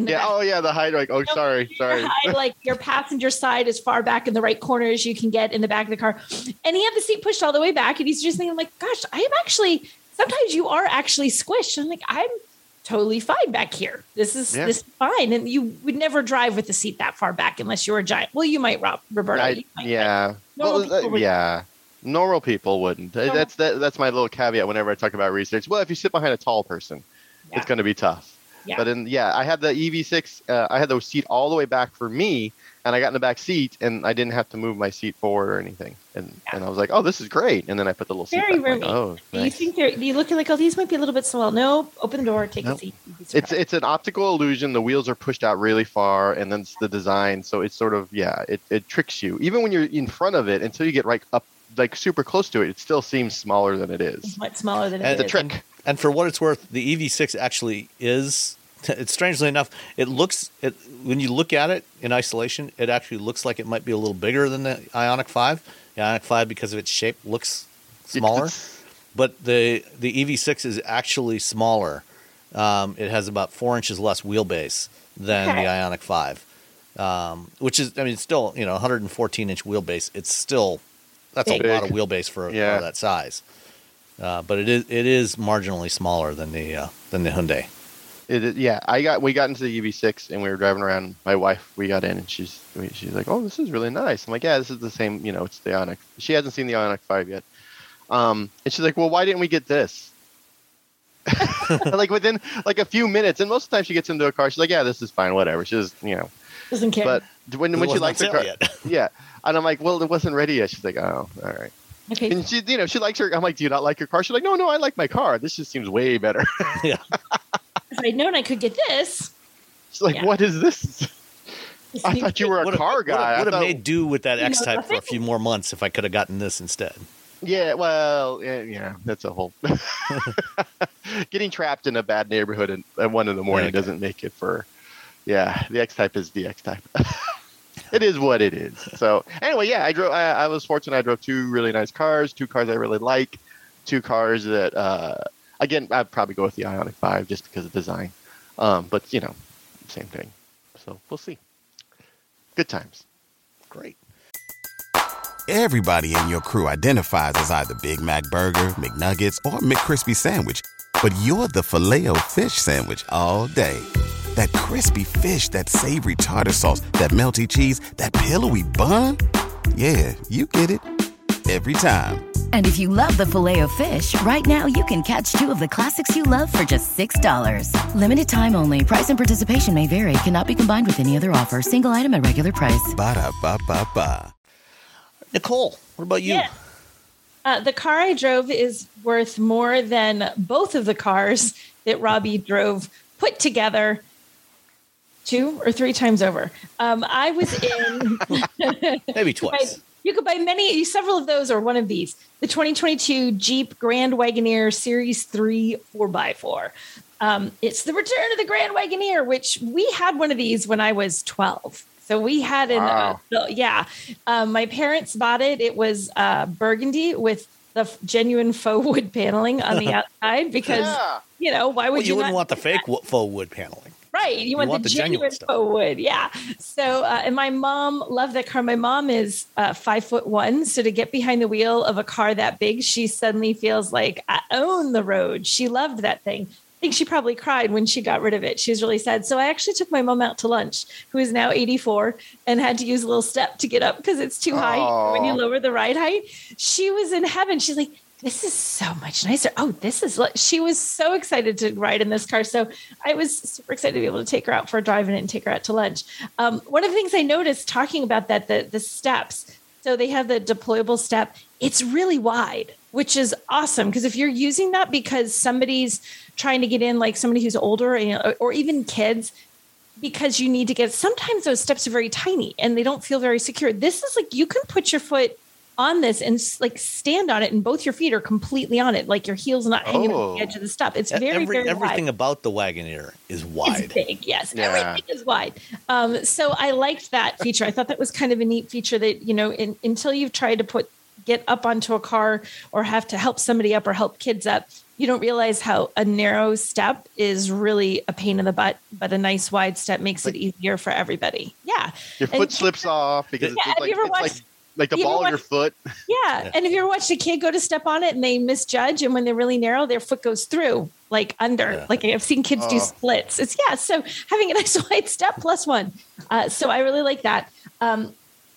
Yeah. Oh, yeah. The hide. Like, oh, sorry, sorry. hide like your passenger side as far back in the right corner as you can get in the back of the car. And he had the seat pushed all the way back. And he's just thinking, like, gosh, I am actually sometimes you are actually squished. And I'm like, I'm totally fine back here. This is Yeah. this is fine. And you would never drive with the seat that far back unless you were a giant. Well, you might, Rob Roberto. I- you might, yeah. Well, uh, yeah. Normal people wouldn't. Uh, That's that, that's my little caveat whenever I talk about research. Well, if you sit behind a tall person, Yeah. it's going to be tough. Yeah. But in yeah, I had the EV6. Uh, I had the seat all the way back for me, and I got in the back seat, and I didn't have to move my seat forward or anything. And Yeah. and I was like, oh, this is great. And then I put the little seat Very back. Like, roomy. oh, Do you think they're, you look like, oh, these might be a little bit small? No, open the door, take a seat. It's it's an optical illusion. The wheels are pushed out really far, and then it's the design. So it's sort of yeah, it, it tricks you. Even when you're in front of it, until you get right up, like super close to it, it still seems smaller than it is. It's much smaller than And it The is. trick. And for what it's worth, the EV6 actually is. It's strangely enough, it looks it when you look at it in isolation, it actually looks like it might be a little bigger than the Ioniq 5. The Ioniq 5, because of its shape, looks smaller. It's- but the the EV6 is actually smaller. Um, it has about four inches less wheelbase than Okay. the Ioniq 5, um, which is I mean, it's still you know 114 inch wheelbase. It's still that's a Big. lot of wheelbase for Yeah. car that size. Uh, but it is it is marginally smaller than the uh, than the Hyundai. It, is- yeah, I got we got into the EV6 and we were driving around. My wife, we got in and she's we- she's like, "Oh, this is really nice." I'm like, "Yeah, this is the same. You know, it's the Ioniq." She hasn't seen the Ioniq Five yet, um, and she's like, "Well, why didn't we get this?" like within like a few minutes, and most of the time she gets into a car, she's like, "Yeah, this is fine, whatever." She's you know, Doesn't care. but when It when she likes on the car, yet. yeah, and I'm like, "Well, it wasn't ready yet." She's like, "Oh, all right." okay. And she, you know, she likes her. I'm like, "Do you not like your car?" She's like, "No, no, I like my car. This just seems way better." yeah, If I'd known I could get this, she's like, Yeah. "What is this?" I thought you were a Would've- car would've- guy. I Would have thought- made do with that X Type for a few more months if I could have gotten this instead. Yeah, well, yeah, yeah that's a whole. Getting trapped in a bad neighborhood at, at one in the morning Okay. doesn't make it for. Yeah, the X type is the X type. it is what it is. So anyway, yeah, I drove. I, I was fortunate. I drove two really nice cars, two cars I really like, two cars that. uh Again, I'd probably go with the Ioniq Five just because of design, um, but you know, same thing. So we'll see. Good times. Great. Everybody in your crew identifies as either Big Mac Burger, McNuggets, or McCrispy Sandwich. But you're the Filet-O-Fish Sandwich all day. That crispy fish, that savory tartar sauce, that melty cheese, that pillowy bun. Yeah, you get it. Every time. And if you love the filet of fish, right now you can catch two of the classics you love for just $6. Limited time only. Price and participation may vary. Cannot be combined with any other offer. Single item at regular price. Ba-da-ba-ba-ba. Nicole, what about you? Yeah. Uh, the car I drove is worth more than both of the cars that Robbie drove put together two or three times over. Um, I was in. Maybe you could buy- twice. You could buy many, several of those, or one of these. The 2022 Jeep Grand Wagoneer Series 3 4x4. Um, it's the return of the Grand Wagoneer, which we had one of these when I was 12. So we had an, Wow. uh, yeah, um, my parents bought it. It was uh, burgundy with the f- genuine faux wood paneling on the outside because, Yeah. you know, why would Well, you, wouldn't want the fake that? faux wood paneling. Right. You, want, want the, the genuine genuine wood. Yeah. So, uh, and my mom loved that car. My mom is uh, five foot one. So to get behind the wheel of a car that big, she suddenly feels like I own the road. She loved that thing. I think she probably cried when she got rid of it. She was really sad. So I actually took my mom out to lunch, who is now 84 and had to use a little step to get up because it's too high when you lower the ride height. She was in heaven. She's like, this is so much nicer. Oh, this is she was so excited to ride in this car. So I was super excited to be able to take her out for a drive and take her out to lunch. Um, one of the things I noticed talking about that, the, the steps, so they have the deployable step, it's really wide, which is awesome. Because if you're using that because somebody's trying to get in, like somebody who's older or even kids, because you need to get sometimes those steps are very tiny and they don't feel very secure. This is like you can put your foot on this and like stand on it and both your feet are completely on it, like your heels not hanging Oh. on the edge of the step. It's very, Every, very everything wide. about the Wagoneer is wide. It's big, yes. Yeah. Everything is wide. Um, so I liked that feature. I thought that was kind of a neat feature that, you know, in, until you've tried to put get up onto a car or have to help somebody up or help kids up, you don't realize how a narrow step is really a pain in the butt, but a nice wide step makes it easier for everybody. Yeah. Your And- foot slips off because Yeah, it's like, it's like, like the you ball of your foot. Yeah. And if you ever watched a kid go to step on it and they misjudge, and when they're really narrow, their foot goes through, like under. Yeah. Like I've seen kids do Oh. splits. It's yeah. So having a nice wide step plus one. Uh, so I really like that. Um,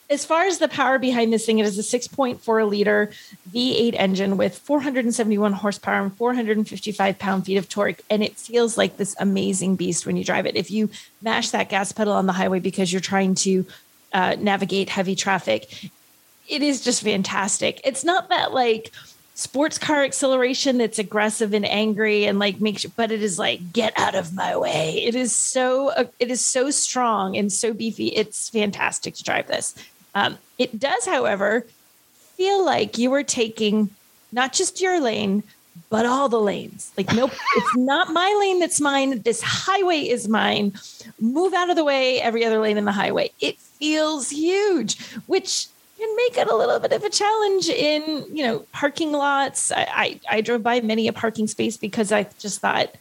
as far as the power behind this thing, it is a 6.4 liter V8 engine with 471 horsepower and 455 pound feet of torque. And it feels like this amazing beast when you drive it. If you mash that gas pedal on the highway because you're trying to uh, navigate heavy traffic, it is just fantastic. It's not that like sports car acceleration that's aggressive and angry and like makes you, but it is like get out of my way. It is so uh, it is so strong and so beefy. It's fantastic to drive this. Um, it does, however, feel like you are taking not just your lane but all the lanes. Like nope, it's not my lane that's mine. This highway is mine. Move out of the way. Every other lane in the highway. It feels huge, which can make it a little bit of a challenge in you know parking lots. I, I, I drove by many a parking space because I just thought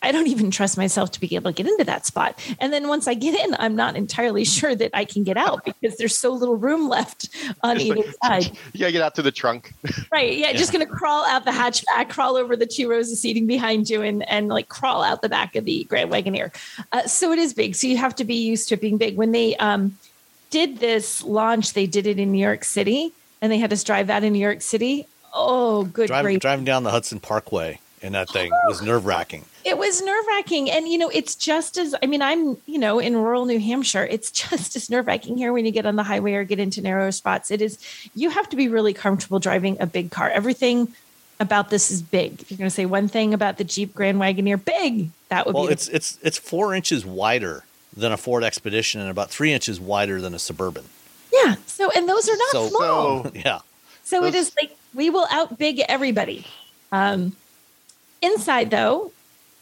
I don't even trust myself to be able to get into that spot. And then once I get in, I'm not entirely sure that I can get out because there's so little room left on either side. You gotta get out to the trunk. Right. Yeah. Just going to crawl out the hatchback, crawl over the two rows of seating behind you, and, and like crawl out the back of the Grand Wagoneer. Uh, so it is big. So you have to be used to it being big. When they um, did this launch, they did it in New York City and they had us drive out in New York City. Oh, good Driving, driving down the Hudson Parkway in that thing was nerve wracking. It was nerve wracking. And, you know, it's just as, I mean, I'm, you know, in rural New Hampshire, it's just as nerve wracking here when you get on the highway or get into narrower spots. It is, you have to be really comfortable driving a big car. Everything about this is big. If you're going to say one thing about the Jeep Grand Wagoneer, big, that would Well, be. the- it's it's it's four inches wider than a Ford Expedition and about three inches wider than a Suburban. yeah. So, and those are not So- small. So Yeah, So it Those- is like we will out big everybody. Um, inside though,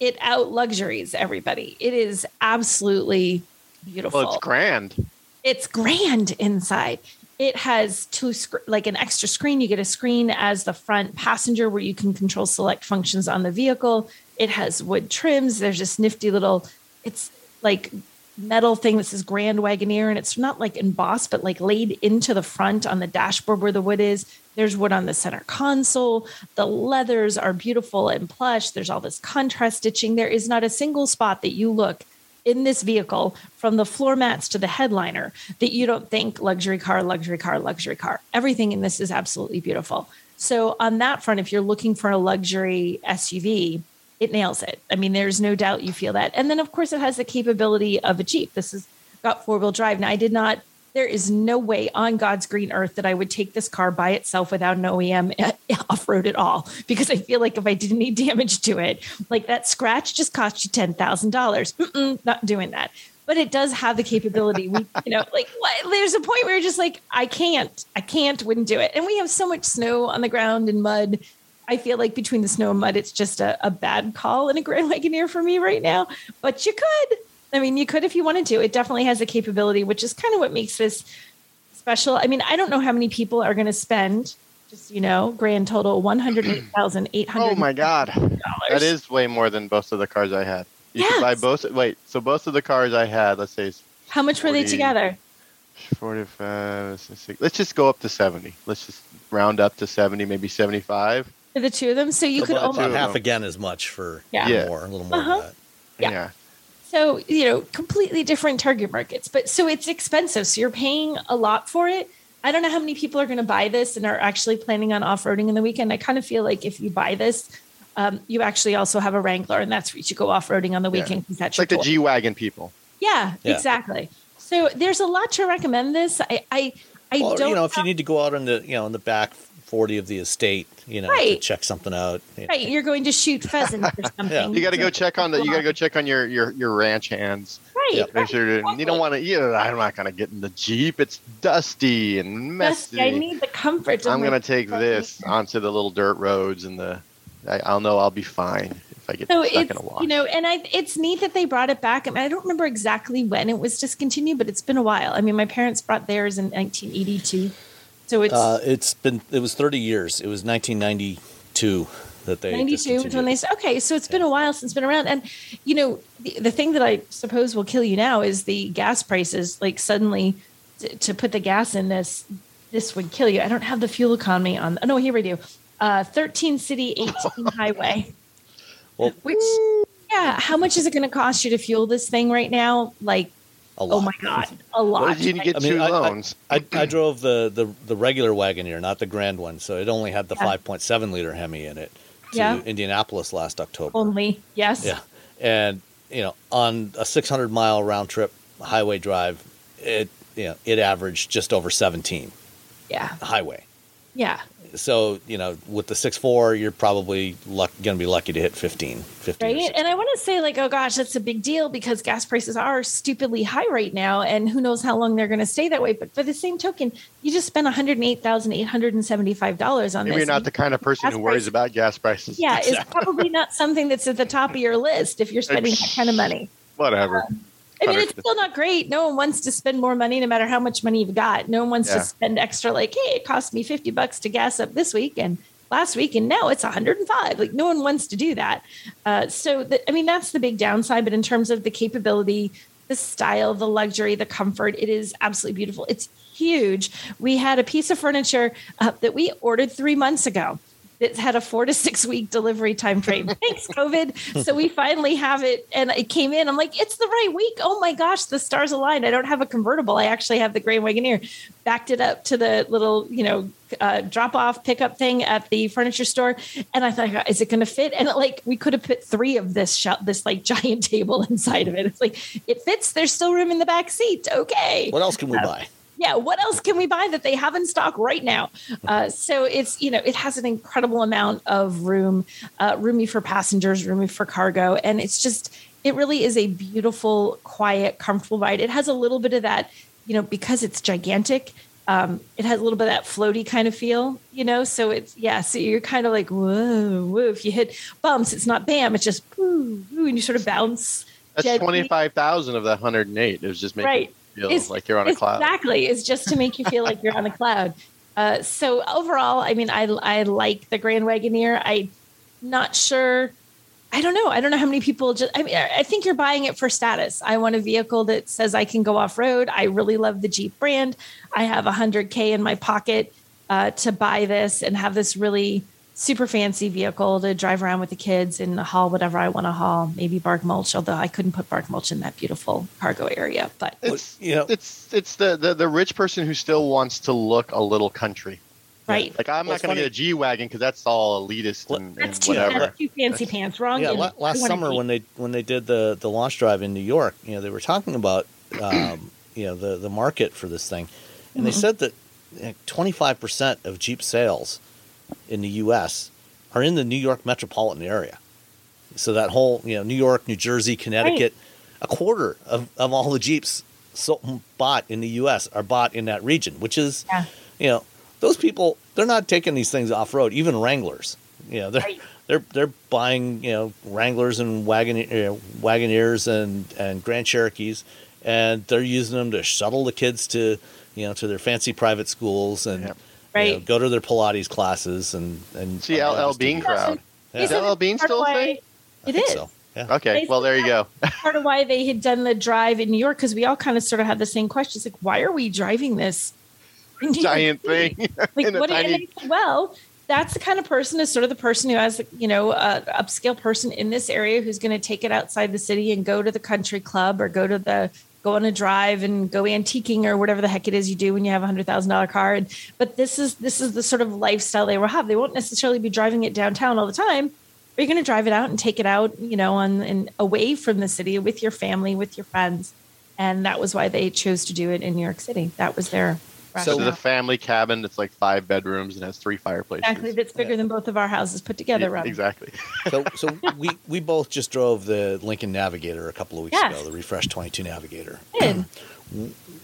it out luxuries everybody. It is absolutely beautiful. well, it's grand. it's grand inside. It has two sc- like an extra screen. You get a screen as the front passenger where you can control select functions on the vehicle. It has wood trims. There's this nifty little. It's like metal thing that says Grand Wagoneer, and it's not like embossed, but like laid into the front on the dashboard where the wood is. There's wood on the center console. The leathers are beautiful and plush. There's all this contrast stitching. There is not a single spot that you look in this vehicle from the floor mats to the headliner that you don't think luxury car, luxury car, luxury car. Everything in this is absolutely beautiful. So, on that front, if you're looking for a luxury SUV, it nails it. I mean, there's no doubt you feel that. And then, of course, it has the capability of a Jeep. This has got four wheel drive. Now, I did not, there is no way on God's green earth that I would take this car by itself without an OEM off road at all, because I feel like if I did any damage to it, like that scratch just cost you $10,000. Not doing that. But it does have the capability. We, you know, like what, there's a point where you're just like, I can't, I can't, wouldn't do it. And we have so much snow on the ground and mud. I feel like between the snow and mud, it's just a, a bad call in a Grand Wagoneer for me right now. But you could. I mean, you could if you wanted to. It definitely has the capability, which is kind of what makes this special. I mean, I don't know how many people are going to spend just you know grand total one hundred eight thousand eight hundred. Oh my god, that is way more than both of the cars I had. You could buy both. Wait, so both of the cars I had, let's say, How much were they together? 45, 60, let's just go up to 70. Let's just round up to 70, maybe 75. For the two of them, so you could about, almost about Two of half again as much for Yeah. Yeah. more, a little more Uh-huh. than that. Yeah. Yeah. So, you know, completely different target markets, but so it's expensive. So you're paying a lot for it. I don't know how many people are going to buy this and are actually planning on off roading in the weekend. I kind of feel like if you buy this, um, you actually also have a Wrangler, and that's where you should go off roading on the weekend because that's like the. G Wagon people. Yeah, Yeah. exactly. So there's a lot to recommend this. I, I, I Well, don't you know, if you need to go out in the you know in the back forty of the estate, you know, to Right. check something out. you know. right, you're going to shoot pheasants or something. You got to go check on the. You got to go check on your your your ranch hands. Right, Yeah. right, Make sure you don't want to. You know, I'm not gonna get in the jeep. It's dusty and messy. Dusty. I need the comfort. of I'm gonna take vehicle. this onto the little dirt roads and the. I, I'll know I'll be fine if I get So stuck it's in a wash. you know, and I it's neat that they brought it back. I mean, I don't remember exactly when it was discontinued, but it's been a while. I mean, my parents brought theirs in 1982, so it's Uh, it's been it was thirty years. It was nineteen ninety two that they 92 is when they said, okay, so it's been a while since it's been around. And, you know, the, the thing that I suppose will kill you now is the gas prices. Like, suddenly to, to put the gas in this, this would kill you. I don't have the fuel economy on. No, here we do. Uh, 13 city, 18 highway. Well, Which, yeah, how much is it going to cost you to fuel this thing right now? Like, a lot. oh my God, a lot. What did you get I mean, two I- I- loans? I, I drove the, the the regular Wagoneer, not the grand one, so it only had the Yeah. 5.7 liter Hemi in it to Yeah. Indianapolis last October. Only, yes. Yeah, and you know, on a 600 mile round trip highway drive, it you know it averaged just over 17 Yeah. highway. Yeah. So you know, with the six four you're probably luck, going to be lucky to hit 15. 15 Right. And I want to say, like, oh gosh, that's a big deal because gas prices are stupidly high right now. And who knows how long they're going to stay that way. But for the same token, you just spent $108,875 on Maybe this. you're not the kind of person who worries prices- about gas prices. yeah, it's probably not something that's at the top of your list if you're spending that kind of money. Whatever. Um, I mean, it's still not great. No one wants to spend more money, no matter how much money you've got. No one wants Yeah. to spend extra. Like, hey, it cost me fifty bucks to gas up this week and last week, and now it's one hundred and five. Like, no one wants to do that. Uh, so, the, I mean, that's the big downside. But in terms of the capability, the style, the luxury, the comfort, it is absolutely beautiful. It's huge. We had a piece of furniture uh, that we ordered three months ago. It had a four to six week delivery time frame. Thanks, COVID. So we finally have it, and it came in. I'm like, it's the right week. Oh my gosh, the stars aligned. I don't have a convertible. I actually have the Grand Wagoneer. Backed it up to the little, you know, uh, drop off pickup thing at the furniture store, and I thought, is it going to fit? And like, we could have put three of this shell, this like giant table inside of it. It's like it fits. There's still room in the back seat. Okay What else can we buy? Yeah what else can we buy that they have in stock right now uh, so it's you know it has an incredible amount of room uh, roomy for passengers roomy for cargo and it's just it really is a beautiful quiet comfortable ride it has a little bit of that you know because it's gigantic um, it has a little bit of that floaty kind of feel, you know. So it's yeah. So you're kind of like whoa, whoa. If you hit bumps, it's not bam. It's just woo, woo, and you sort of bounce. That's twenty five thousand of the hundred and eight. It was just making Right. You feel It's- like you're on a cloud. Exactly. It's just to make you feel like you're on a cloud. Uh, so overall, I mean, I I like the Grand Wagoneer. I'm not sure. I don't know. I don't know how many people just. I mean, I think you're buying it for status. I want a vehicle that says I can go off road. I really love the Jeep brand. I have 100k in my pocket uh, to buy this and have this really super fancy vehicle to drive around with the kids and haul whatever I want to haul. Maybe bark mulch, although I couldn't put bark mulch in that beautiful cargo area. But It's you know- it's it's the, the the rich person who still wants to look a little country. right. Like I'm Well, not going to funny- get a G wagon because that's all elitist Well, and, That's and too, whatever. that's too fancy pants. Wrong. Yeah, la- last summer when they when they did the the launch drive in New York, you know, they were talking about um, you know the the market for this thing, and they said that twenty five percent of Jeep sales in the U.S. are in the New York metropolitan area. So that whole you know New York, New Jersey, Connecticut, a quarter of, of all the Jeeps so, bought in the U.S. are bought in that region, which is Yeah. you know those people they're not taking these things off road, even Wranglers. You know, they're Right. they're they're buying you know Wranglers and wagon you know, Wagoneers and and Grand Cherokees, and they're using them to shuttle the kids to you know to their fancy private schools and Yeah. You know, go to their Pilates classes and and See and LL just Bean crowd. Yeah. Is LL Bean Part still a thing? I It think is. so. Yeah. Okay, well there you go. part of why they had done the drive in New York because we all kind of sort of had the same questions like, why are we driving this in New York Giant thing. Like, what? and tiny- it's- well, that's the kind of person is sort of the person who has, you know, a upscale person in this area who's going to take it outside the city and go to the country club or go to the go on a drive and go antiquing or whatever the heck it is you do when you have a hundred thousand dollar car. But this is this is the sort of lifestyle they will have. They won't necessarily be driving it downtown all the time. Are you're going to drive it out and take it out, you know, on and away from the city with your family, with your friends, and that was why they chose to do it in New York City. That was their So the family cabin that's like five bedrooms and has three fireplaces. Exactly. That's bigger than both of our houses put together, Yeah, Rob. exactly. So, so we, we both just drove the Lincoln Navigator a couple of weeks Yes. ago, the Refresh 22 Navigator. Did.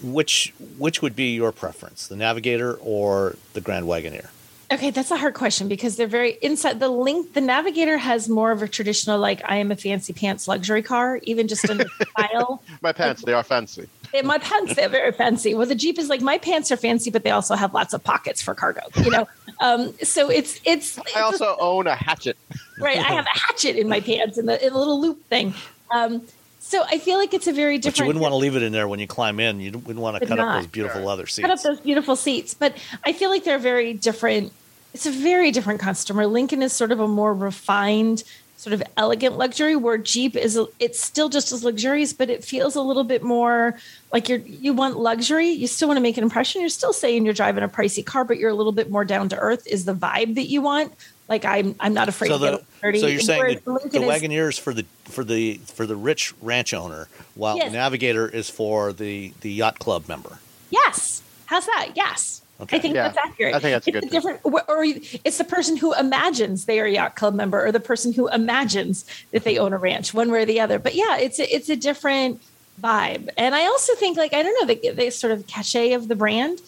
Which which would be your preference, the Navigator or the Grand Wagoneer? Okay, that's a hard question because they're very inside the link. The Navigator has more of a traditional, like I am a fancy pants luxury car, even just in the style. My pants, they are fancy. They- my pants, they're very fancy. Well, the Jeep is like my pants are fancy, but they also have lots of pockets for cargo. You know, um, so it's it's. I also own a hatchet. right. I have a hatchet in my pants in the in a little loop thing. Um, so I feel like it's a very different. But you wouldn't want to leave it in there when you climb in. You wouldn't want to Would cut up those beautiful leather seats. cut up those beautiful seats. But I feel like they're very different. It's a very different customer. Lincoln is sort of a more refined, sort of elegant luxury, where Jeep is it's still just as luxurious, but it feels a little bit more like you're. You want luxury. You still want to make an impression. You're still saying you're driving a pricey car, but you're a little bit more down to earth. Is the vibe that you want? Like I'm. I'm not afraid so to get dirty. so you're saying the Lincoln Wagoneer is for the for the for the rich ranch owner, while Yes. the Navigator is for the the yacht club member. Yes. How's that? Yes. Okay. I think Yeah, that's accurate. I think that's a it's good a different, or- or it's the person who imagines they are a yacht club member, or the person who imagines that they own a ranch, one way or the other. But yeah, it's a, it's a different vibe. And I also think, like, I don't know, the, the sort of cachet of the brand.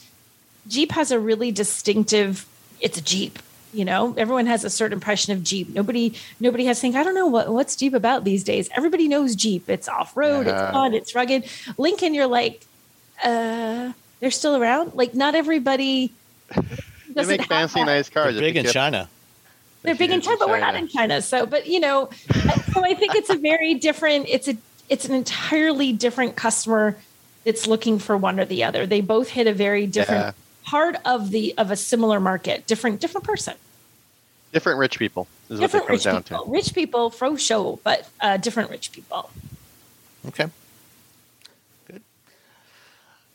Jeep has a really distinctive. It's a Jeep. You know, everyone has a certain impression of Jeep. Nobody, nobody has to think. I don't know what what's Jeep about these days. Everybody knows Jeep. It's off road. Yeah. It's fun. It's rugged. Lincoln, you're like, uh, they're still around. Like not everybody. They make fancy, that. nice cars. They're big in If you- China. They're big in China, but we're not in China. So, but you know, so I think it's a very different. It's a it's an entirely different customer that's looking for one or the other. They both hit a very different Yeah. part of the of a similar market. Different different person. Different rich people is different what it comes rich down people. to. Rich people, fro show, but uh, different rich people. Okay.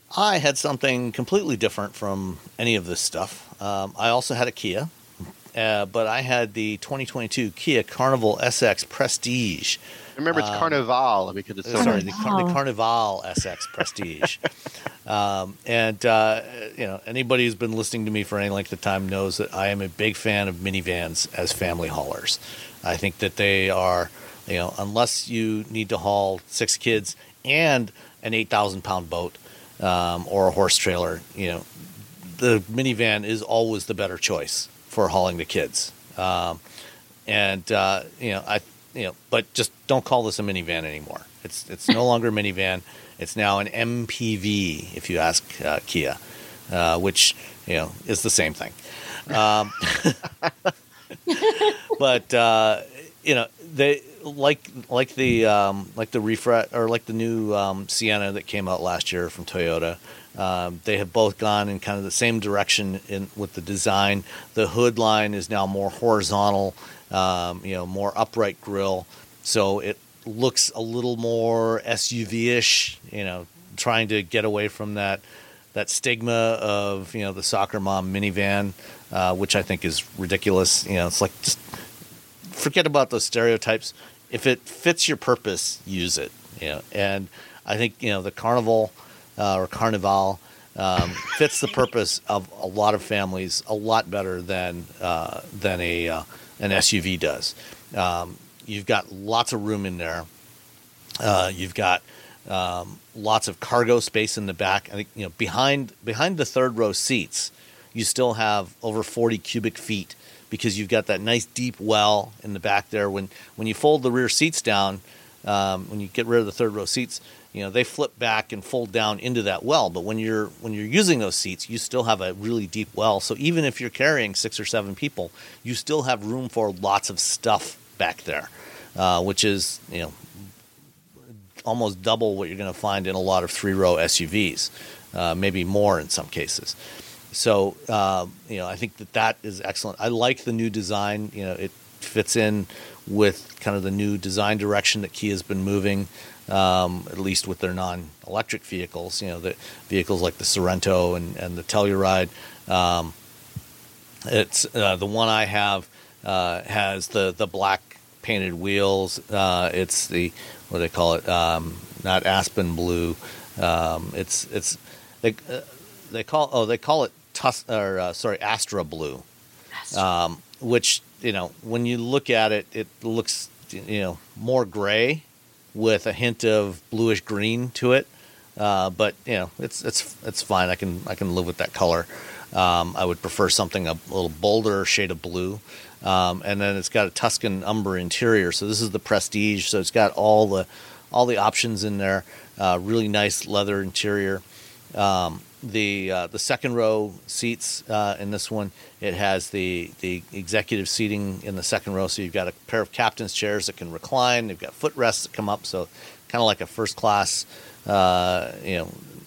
Good. I had something completely different from any of this stuff. Um, I also had a Kia, uh, but I had the 2022 Kia Carnival SX Prestige. Remember, it's Carnival because it's so sorry, the, Car- the Carnival SX Prestige. um, and uh, you know, anybody who's been listening to me for any length of time knows that I am a big fan of minivans as family haulers. I think that they are, you know, unless you need to haul six kids and an eight thousand pound boat um, or a horse trailer, you know, the minivan is always the better choice for hauling the kids. Um, and uh, you know, I you know, but just don't call this a minivan anymore. It's it's no longer a minivan. It's now an MPV, if you ask uh, Kia, uh, which you know is the same thing. Um, but uh, you know they like like the um, like the refresh or like the new um, Sienna that came out last year from Toyota. Um, they have both gone in kind of the same direction in with the design. The hood line is now more horizontal, um, you know, more upright grill, so it looks a little more SUV-ish. You know, trying to get away from that that stigma of you know the soccer mom minivan, uh, which I think is ridiculous. You know, it's like just forget about those stereotypes. If it fits your purpose, use it. You know, and I think you know the carnival uh, or carnival um, fits the purpose of a lot of families a lot better than uh, than a uh, an SUV does. Um, you've got lots of room in there. Uh, you've got um, lots of cargo space in the back. I think you know behind behind the third row seats, you still have over 40 cubic feet because you've got that nice deep well in the back there. When when you fold the rear seats down, um, when you get rid of the third row seats, you know they flip back and fold down into that well. But when you're when you're using those seats, you still have a really deep well. So even if you're carrying six or seven people, you still have room for lots of stuff back there, uh, which is you know almost double what you're going to find in a lot of three row SUVs, uh, maybe more in some cases. So uh, you know, I think that that is excellent. I like the new design. You know, it fits in with kind of the new design direction that Kia has been moving, um, at least with their non-electric vehicles. You know, the vehicles like the Sorento and, and the Telluride. Um, it's uh, the one I have uh, has the the black painted wheels. Uh, it's the what do they call it? Um, not aspen blue. Um, it's it's they uh, they call oh they call it tus or uh, sorry Astra blue, um, which you know when you look at it, it looks you know more gray with a hint of bluish green to it. Uh, but you know it's it's it's fine. I can I can live with that color. Um, I would prefer something a little bolder shade of blue. Um, and then it's got a Tuscan umber interior. So this is the Prestige. So it's got all the all the options in there. Uh, really nice leather interior. Um, the uh, the second row seats uh, in this one it has the the executive seating in the second row. So you've got a pair of captain's chairs that can recline. They've got footrests that come up. So kind of like a first class uh, you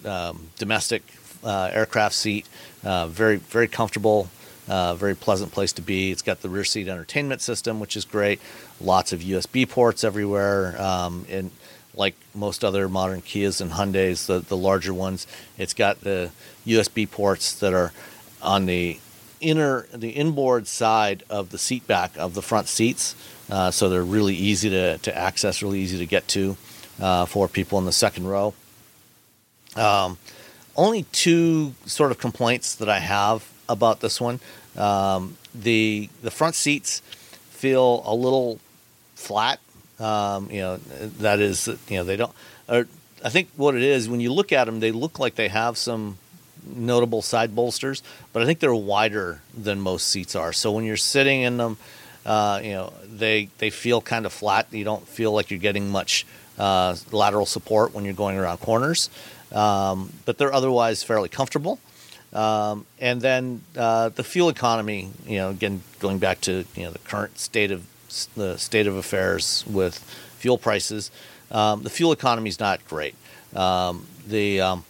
know um, domestic uh, aircraft seat. Uh, very very comfortable uh, very pleasant place to be. It's got the rear seat entertainment system which is great. Lots of usb ports everywhere um, and like most other modern Kias and Hyundais, the, the larger ones, it's got the USB ports that are on the inner, the inboard side of the seat back of the front seats. Uh, so they're really easy to, to access, really easy to get to uh, for people in the second row. Um, only two sort of complaints that I have about this one. Um, the the front seats feel a little flat um, you know, that is, you know, they don't. Or I think what it is when you look at them, they look like they have some notable side bolsters, but I think they're wider than most seats are. So when you're sitting in them, uh, you know, they they feel kind of flat. You don't feel like you're getting much uh, lateral support when you're going around corners, um, but they're otherwise fairly comfortable. Um, and then uh, the fuel economy, you know, again going back to you know the current state of the state of affairs with fuel prices. Um, the fuel economy is not great. Um, the um,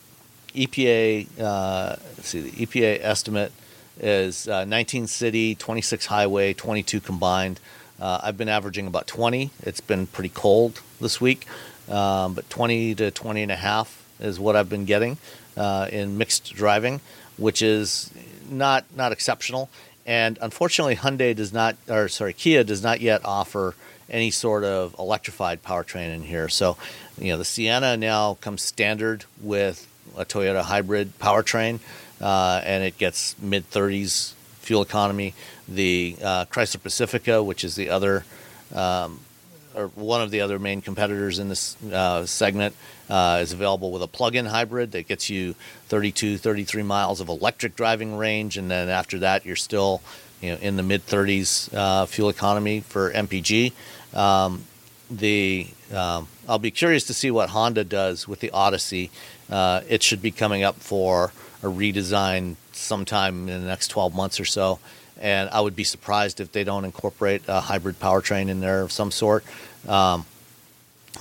EPA, uh, see, the EPA estimate is uh, 19 city, 26 highway, 22 combined. Uh, I've been averaging about 20. It's been pretty cold this week, um, but 20 to 20 and a half is what I've been getting uh, in mixed driving, which is not not exceptional. And unfortunately, Hyundai does not, or sorry, Kia does not yet offer any sort of electrified powertrain in here. So, you know, the Sienna now comes standard with a Toyota hybrid powertrain, uh, and it gets mid 30s fuel economy. The uh, Chrysler Pacifica, which is the other um, or one of the other main competitors in this uh, segment uh, is available with a plug-in hybrid that gets you 32 33 miles of electric driving range. And then after that you're still you know in the mid 30s uh, fuel economy for mpg um, the um, i'll be curious to see what honda does with the odyssey. Uh, it should be coming up for a redesign sometime in the next 12 months or so and I would be surprised if they don't incorporate a hybrid powertrain in there of some sort. Um,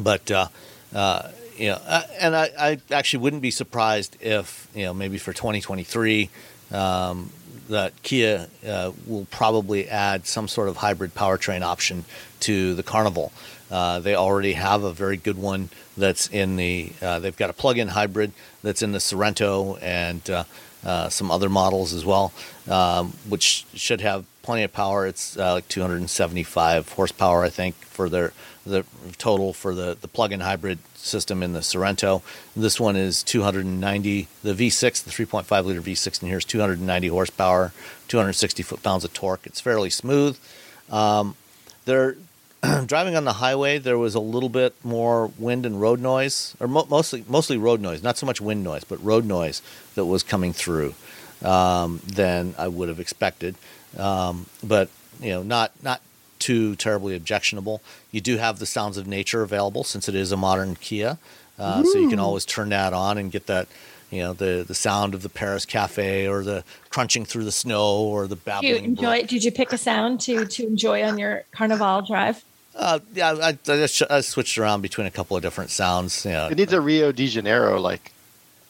but uh, uh, you know, uh, and I, I, actually wouldn't be surprised if you know maybe for 2023 um, that Kia uh, will probably add some sort of hybrid powertrain option to the Carnival. Uh, they already have a very good one that's in the. Uh, they've got a plug-in hybrid that's in the Sorento and uh, some other models as well, um, which should have plenty of power. It's uh, like 275 horsepower, I think, for their the total for the the plug-in hybrid system in the Sorento. This one is 290. The V6, the 3.5 liter V6 in here is 290 horsepower, 260 foot-pounds of torque. It's fairly smooth. Um, they're driving on the highway, there was a little bit more wind and road noise, or mo- mostly mostly road noise, not so much wind noise, but road noise that was coming through um, than I would have expected. Um, but you know, not not too terribly objectionable. You do have the sounds of nature available since it is a modern Kia, uh, so you can always turn that on and get that. You know the the sound of the Paris cafe or the crunching through the snow or the Did you enjoy? Did you pick a sound to to enjoy on your Carnival drive? Uh, yeah, I, I, just, I switched around between a couple of different sounds. You know. It needs a Rio de Janeiro like,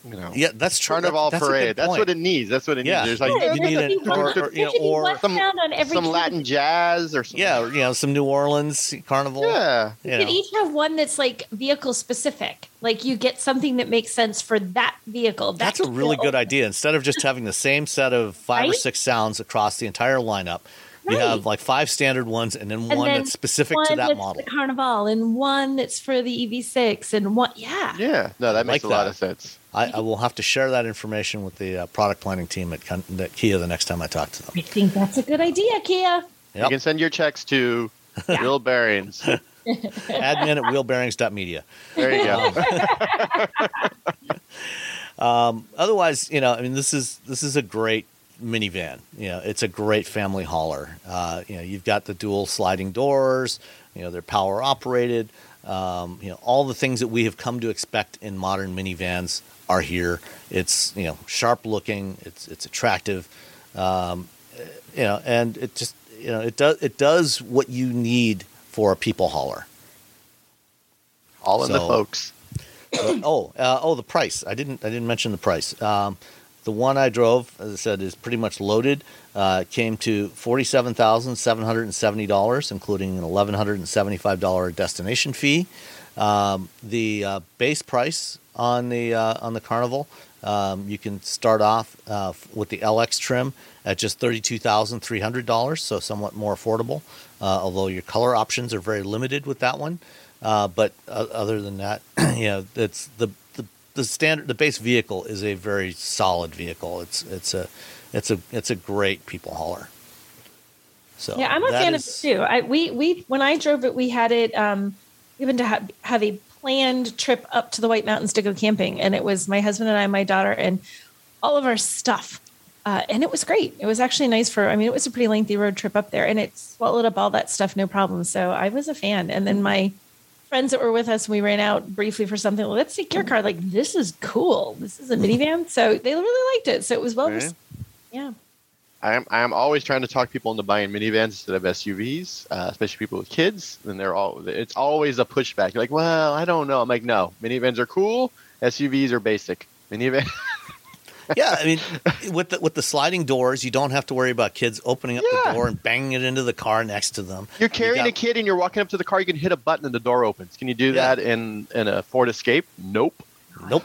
you know, yeah, that's true. Carnival That's parade. That's what it needs. That's what it Yeah. needs. There's like Yeah, you need should an- or- or, you know, or some- on every some. Latin jazz or something. Yeah, or, you know, some New Orleans carnival. Yeah. you You know. could each have one that's like vehicle specific. Like you get something that makes sense for that vehicle. That's a really good idea. Instead of just having the same set of five or six sounds across the entire lineup, you Right. have like five standard ones and then And one then that's specific one to that model. The Carnival and one that's for the EV6 and one. Yeah. Yeah. No, that makes Like a lot of sense. I, I will have to share that information with the uh, product planning team at, at Kia the next time I talk to them. I think that's a good idea, Kia. You Yep. can send your checks to Wheel Bearings. Admin at wheelbearings.media. There you go. Um, otherwise, you know, I mean, this is this is a great minivan. You know, it's a great family hauler. Uh, you know, you've got the dual sliding doors. You know, they're power operated. Um, you know, all the things that we have come to expect in modern minivans are here. It's you know sharp looking. It's it's attractive. Um, you know, and it just you know it does it does what you need for a people hauler. All in the So- folks. oh, uh, oh, the price. I didn't. I didn't mention the price. Um, the one I drove, as I said, is pretty much loaded. Uh, came to forty-seven thousand seven hundred and seventy dollars, including an eleven hundred and seventy-five dollar destination fee. Um, the uh, base price on the uh, on the Carnival, um, you can start off uh, with the LX trim at just thirty-two thousand three hundred dollars, so somewhat more affordable. Uh, although your color options are very limited with that one. Uh, but uh, other than that, you know, it's the, the standard the base vehicle is a very solid vehicle. It's it's a it's a it's a great people hauler. So Yeah, I'm a fan is- of it too. I we we when I drove it, we had it um given to have, have a planned trip up to the White Mountains to go camping, and it was my husband and I, my daughter, and all of our stuff. Uh, and it was great. It was actually nice for. I mean, it was a pretty lengthy road trip up there, and it swallowed up all that stuff no problem. So I was a fan. And then my friends that were with us, and we ran out briefly for something. Let's take your car. Like this is cool. This is a minivan. So they really liked it. So it was well. Right. Yeah. I am, I am always trying to talk people into buying minivans instead of SUVs, uh, especially people with kids. And they're all, it's always a pushback. You're like, well, I don't know. I'm like, no, minivans are cool. SUVs are basic. Minivan. yeah, I mean, with the with the sliding doors, you don't have to worry about kids opening up Yeah. the door and banging it into the car next to them. You're You carrying got- a kid and you're walking up to the car. You can hit a button and the door opens. Can you do Yeah. that in in a Ford Escape? Nope. Nope.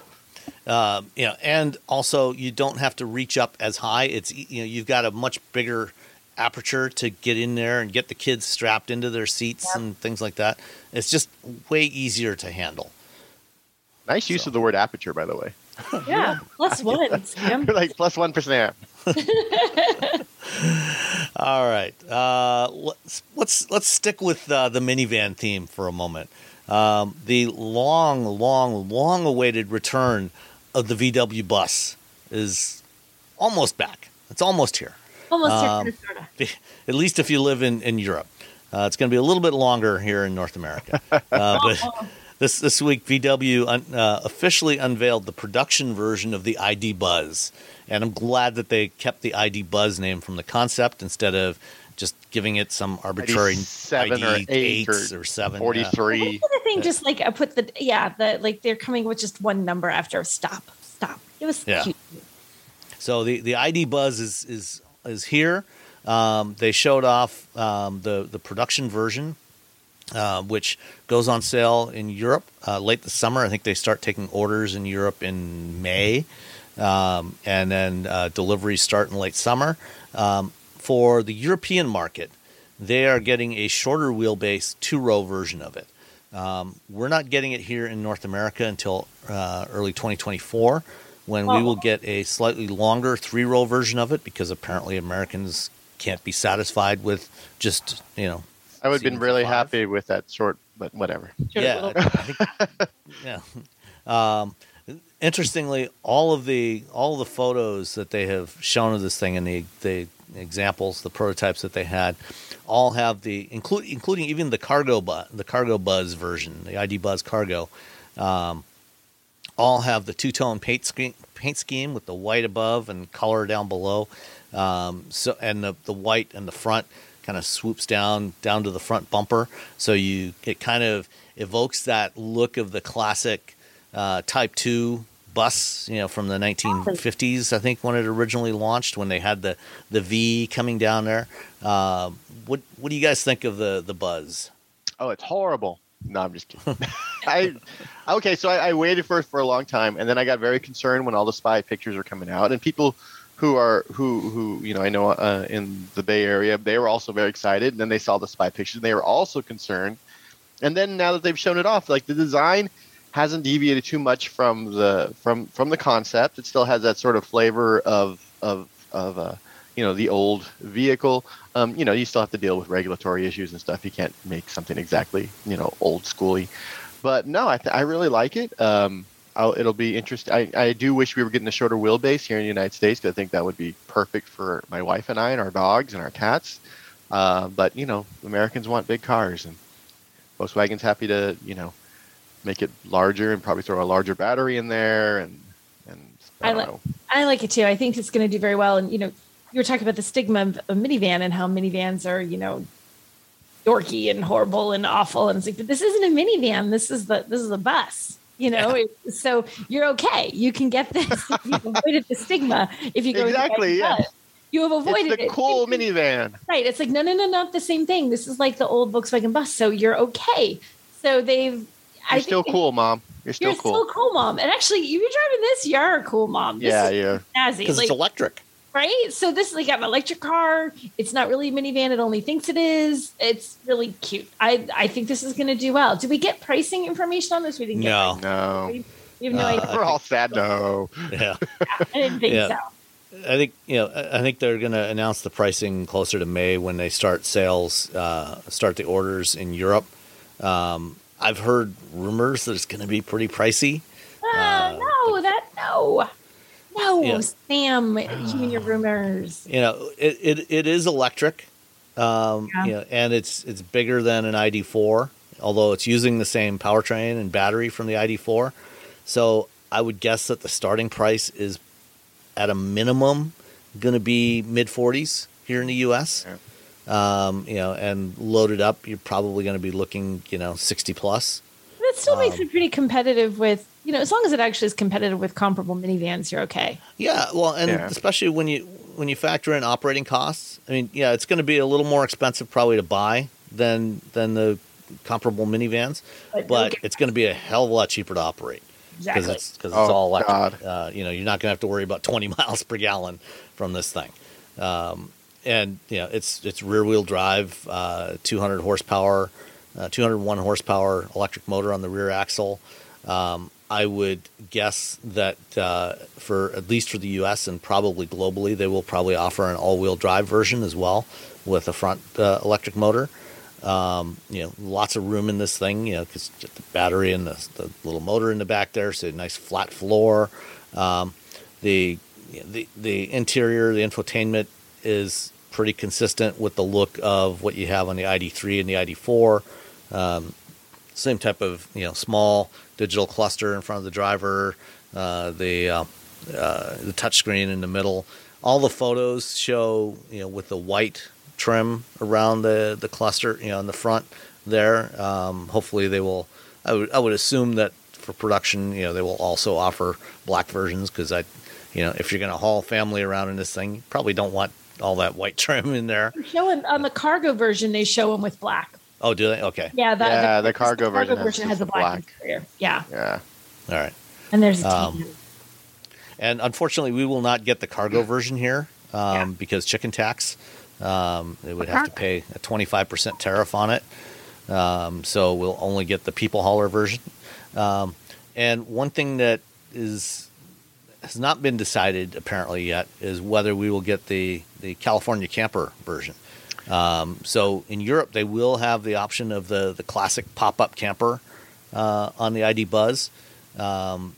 Um, you know, and also you don't have to reach up as high. It's you know you've got a much bigger aperture to get in there and get the kids strapped into their seats and things like that. It's just way easier to handle. Nice use So. of the word aperture, by the way. Yeah. Plus one. Sam. You're like plus one percent. All right, uh, let's let's let's stick with uh, the minivan theme for a moment. Um, the long, long, long-awaited return of the VW bus is almost back. It's almost here. Almost Um, here. Sorta. at least if you live in, in Europe. Uh, it's going to be a little bit longer here in North America. Uh, but this this week, VW un, uh, officially unveiled the production version of the ID Buzz, and I'm glad that they kept the ID Buzz name from the concept instead of just giving it some arbitrary seven or eight eight eights or or seven. yeah. Forty-three. the thing just like I put the yeah the like they're coming with just one number after stop stop. It was Yeah. cute. So the, the ID Buzz is is is here. Um, they showed off um, the the production version, uh, which goes on sale in Europe uh, late this summer. I think they start taking orders in Europe in May, um, and then uh, deliveries start in late summer. Um, for the European market, they are getting a shorter wheelbase two row version of it. Um, we're not getting it here in North America until uh, early 2024, when we will get a slightly longer three row version of it because apparently Americans can't be satisfied with just you know. I would have been really five. happy with that short, but whatever. Short yeah, I, I think, yeah. Um, interestingly, all of the all of the photos that they have shown of this thing, and the they examples, the prototypes that they had, all have the include, including even the cargo bu- the cargo buzz version, the ID Buzz Cargo, um, all have the two tone paint scheme, paint scheme with the white above and color down below. Um, so and the the white and the front kind of swoops down down to the front bumper, so you it kind of evokes that look of the classic uh, Type Two bus, you know, from the 1950s. I think when it originally launched, when they had the the V coming down there. Uh, what what do you guys think of the the Buzz? Oh, it's horrible. No, I'm just kidding. I okay, so I, I waited for it for a long time, and then I got very concerned when all the spy pictures were coming out, and people who are who who you know I know uh, in the Bay Area they were also very excited, and then they saw the spy pictures, and they were also concerned, and then now that they've shown it off, like the design hasn't deviated too much from the from from the concept. It still has that sort of flavor of of of uh, you know the old vehicle. Um, you know, you still have to deal with regulatory issues and stuff. You can't make something exactly you know old schooly. But no, I th- I really like it. Um, I'll, it'll be interesting. I, I do wish we were getting a shorter wheelbase here in the United States because I think that would be perfect for my wife and I and our dogs and our cats. Uh, but you know, Americans want big cars, and Volkswagen's happy to you know make it larger and probably throw a larger battery in there and and I, I like I like it too. I think it's going to do very well. And you know, you were talking about the stigma of a minivan and how minivans are you know dorky and horrible and awful. And it's like, but this isn't a minivan. This is the this is a bus. You know, yeah. so you're okay. You can get this. you avoided the stigma if you go exactly. Yeah. You have avoided it's the it. cool it's, minivan. Right. It's like no, no, no, not the same thing. This is like the old Volkswagen bus. So you're okay. So they've. You're I still cool, mom. You're still you're cool. still cool, mom. And actually, you're driving this. You're a cool mom. This yeah, yeah. Because like, it's electric right? So this is like an electric car. It's not really a minivan. It only thinks it is. It's really cute. I I think this is going to do well. Do we get pricing information on this? We didn't. No, get no. We, have no uh, idea. We're all sad. No. Yeah. yeah I didn't think yeah. so. I think you know. I think they're going to announce the pricing closer to May when they start sales, uh, start the orders in Europe. Um, I've heard rumors that it's going to be pretty pricey. Uh, uh, no, that no. No, yeah. Sam, you and your rumors. You know, it, it, it is electric, um, yeah. you know, and it's it's bigger than an ID4, although it's using the same powertrain and battery from the ID4. So I would guess that the starting price is at a minimum going to be mid 40s here in the U.S. Yeah. Um, you know, and loaded up, you're probably going to be looking, you know, 60 plus. That still makes um, it pretty competitive with you know, as long as it actually is competitive with comparable minivans, you're okay. Yeah, well, and yeah. especially when you when you factor in operating costs. I mean, yeah, it's going to be a little more expensive probably to buy than than the comparable minivans, but, but it's going to be a hell of a lot cheaper to operate because exactly. it's because it's oh, all electric. Uh, you know, you're not going to have to worry about 20 miles per gallon from this thing. Um, and you know, it's it's rear wheel drive, uh, 200 horsepower, uh, 201 horsepower electric motor on the rear axle. Um, I would guess that uh, for at least for the U.S. and probably globally, they will probably offer an all-wheel drive version as well with a front uh, electric motor. Um, you know, lots of room in this thing. You know, because the battery and the, the, little motor in the back there, so nice flat floor. Um, the the the interior, the infotainment is pretty consistent with the look of what you have on the ID3 and the ID4. Um, same type of you know small digital cluster in front of the driver, uh, the uh, uh, the touchscreen in the middle. All the photos show you know with the white trim around the the cluster, you know, in the front there. Um, hopefully, they will. I would I would assume that for production, you know, they will also offer black versions because I, you know, if you're going to haul family around in this thing, you probably don't want all that white trim in there. Showing on the cargo version, they show them with black. Oh, do they? Okay. Yeah, the, yeah, the, the cargo, the cargo version, version has, a black, black. interior. Yeah. Yeah. All right. And there's a um, and unfortunately, we will not get the cargo version here um, yeah. because chicken tax. Um, they would have to pay a 25% tariff on it. Um, so we'll only get the people hauler version. Um, and one thing that is has not been decided apparently yet is whether we will get the the California camper version. Um, so in Europe, they will have the option of the the classic pop up camper uh, on the ID Buzz. Um,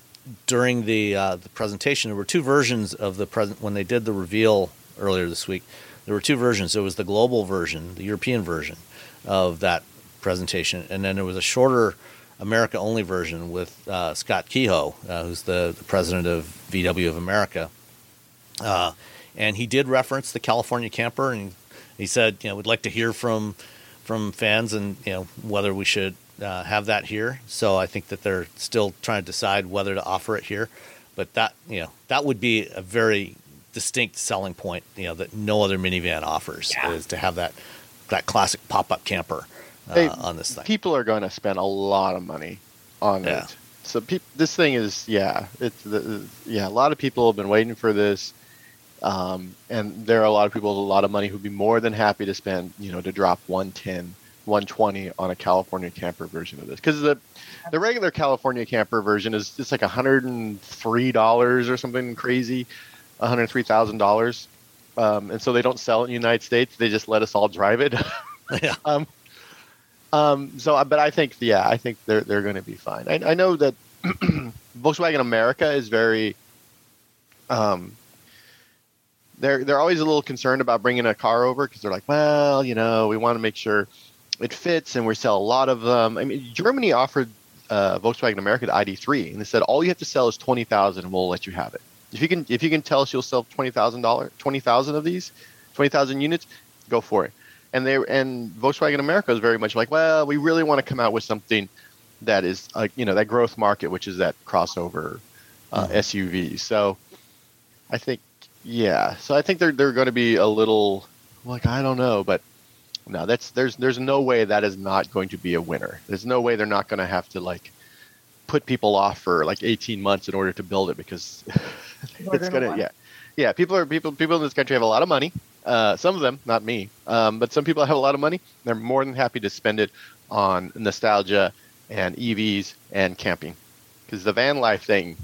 during the uh, the presentation, there were two versions of the present when they did the reveal earlier this week. there were two versions. There was the global version, the European version of that presentation, and then there was a shorter America only version with uh, Scott Keogh, uh, who's the, the, president of VW of America. Uh, and he did reference the California camper, and he said, you know, we'd like to hear from from fans and you know whether we should uh, have that here. So I think that they're still trying to decide whether to offer it here. But that you know that would be a very distinct selling point, you know, that no other minivan offers yeah. is to have that that classic pop up camper uh, hey, on this thing. People are going to spend a lot of money on yeah. it. So pe- this thing is yeah, it's the, yeah. A lot of people have been waiting for this. Um, and there are a lot of people with a lot of money who'd be more than happy to spend, you know, to drop 110, 120 on a California camper version of this. Because the the regular California camper version is it's like $103 or something crazy, $103,000. Um, and so they don't sell it in the United States. They just let us all drive it. yeah. um, um, so, but I think, yeah, I think they're they're going to be fine. I, I know that Volkswagen America is very um, they're they're always a little concerned about bringing a car over because they're like, well, you know, we want to make sure it fits, and we sell a lot of them. I mean, Germany offered uh, Volkswagen America the ID3, and they said all you have to sell is twenty thousand, and we'll let you have it. If you can, if you can tell us you'll sell twenty thousand dollars, twenty thousand of these, twenty thousand units, go for it. And they and Volkswagen America is very much like, well, we really want to come out with something that is, uh, you know, that growth market, which is that crossover uh, mm-hmm. SUV. So, I think yeah, so I think they're they're going to be a little like I don't know, but no, that's there's there's no way that is not going to be a winner. There's no way they're not going to have to like put people off for like 18 months in order to build it because it's gonna, yeah yeah people are people people in this country have a lot of money. Uh, some of them, not me, um, but some people have a lot of money. They're more than happy to spend it on nostalgia and EVs and camping because the van life thing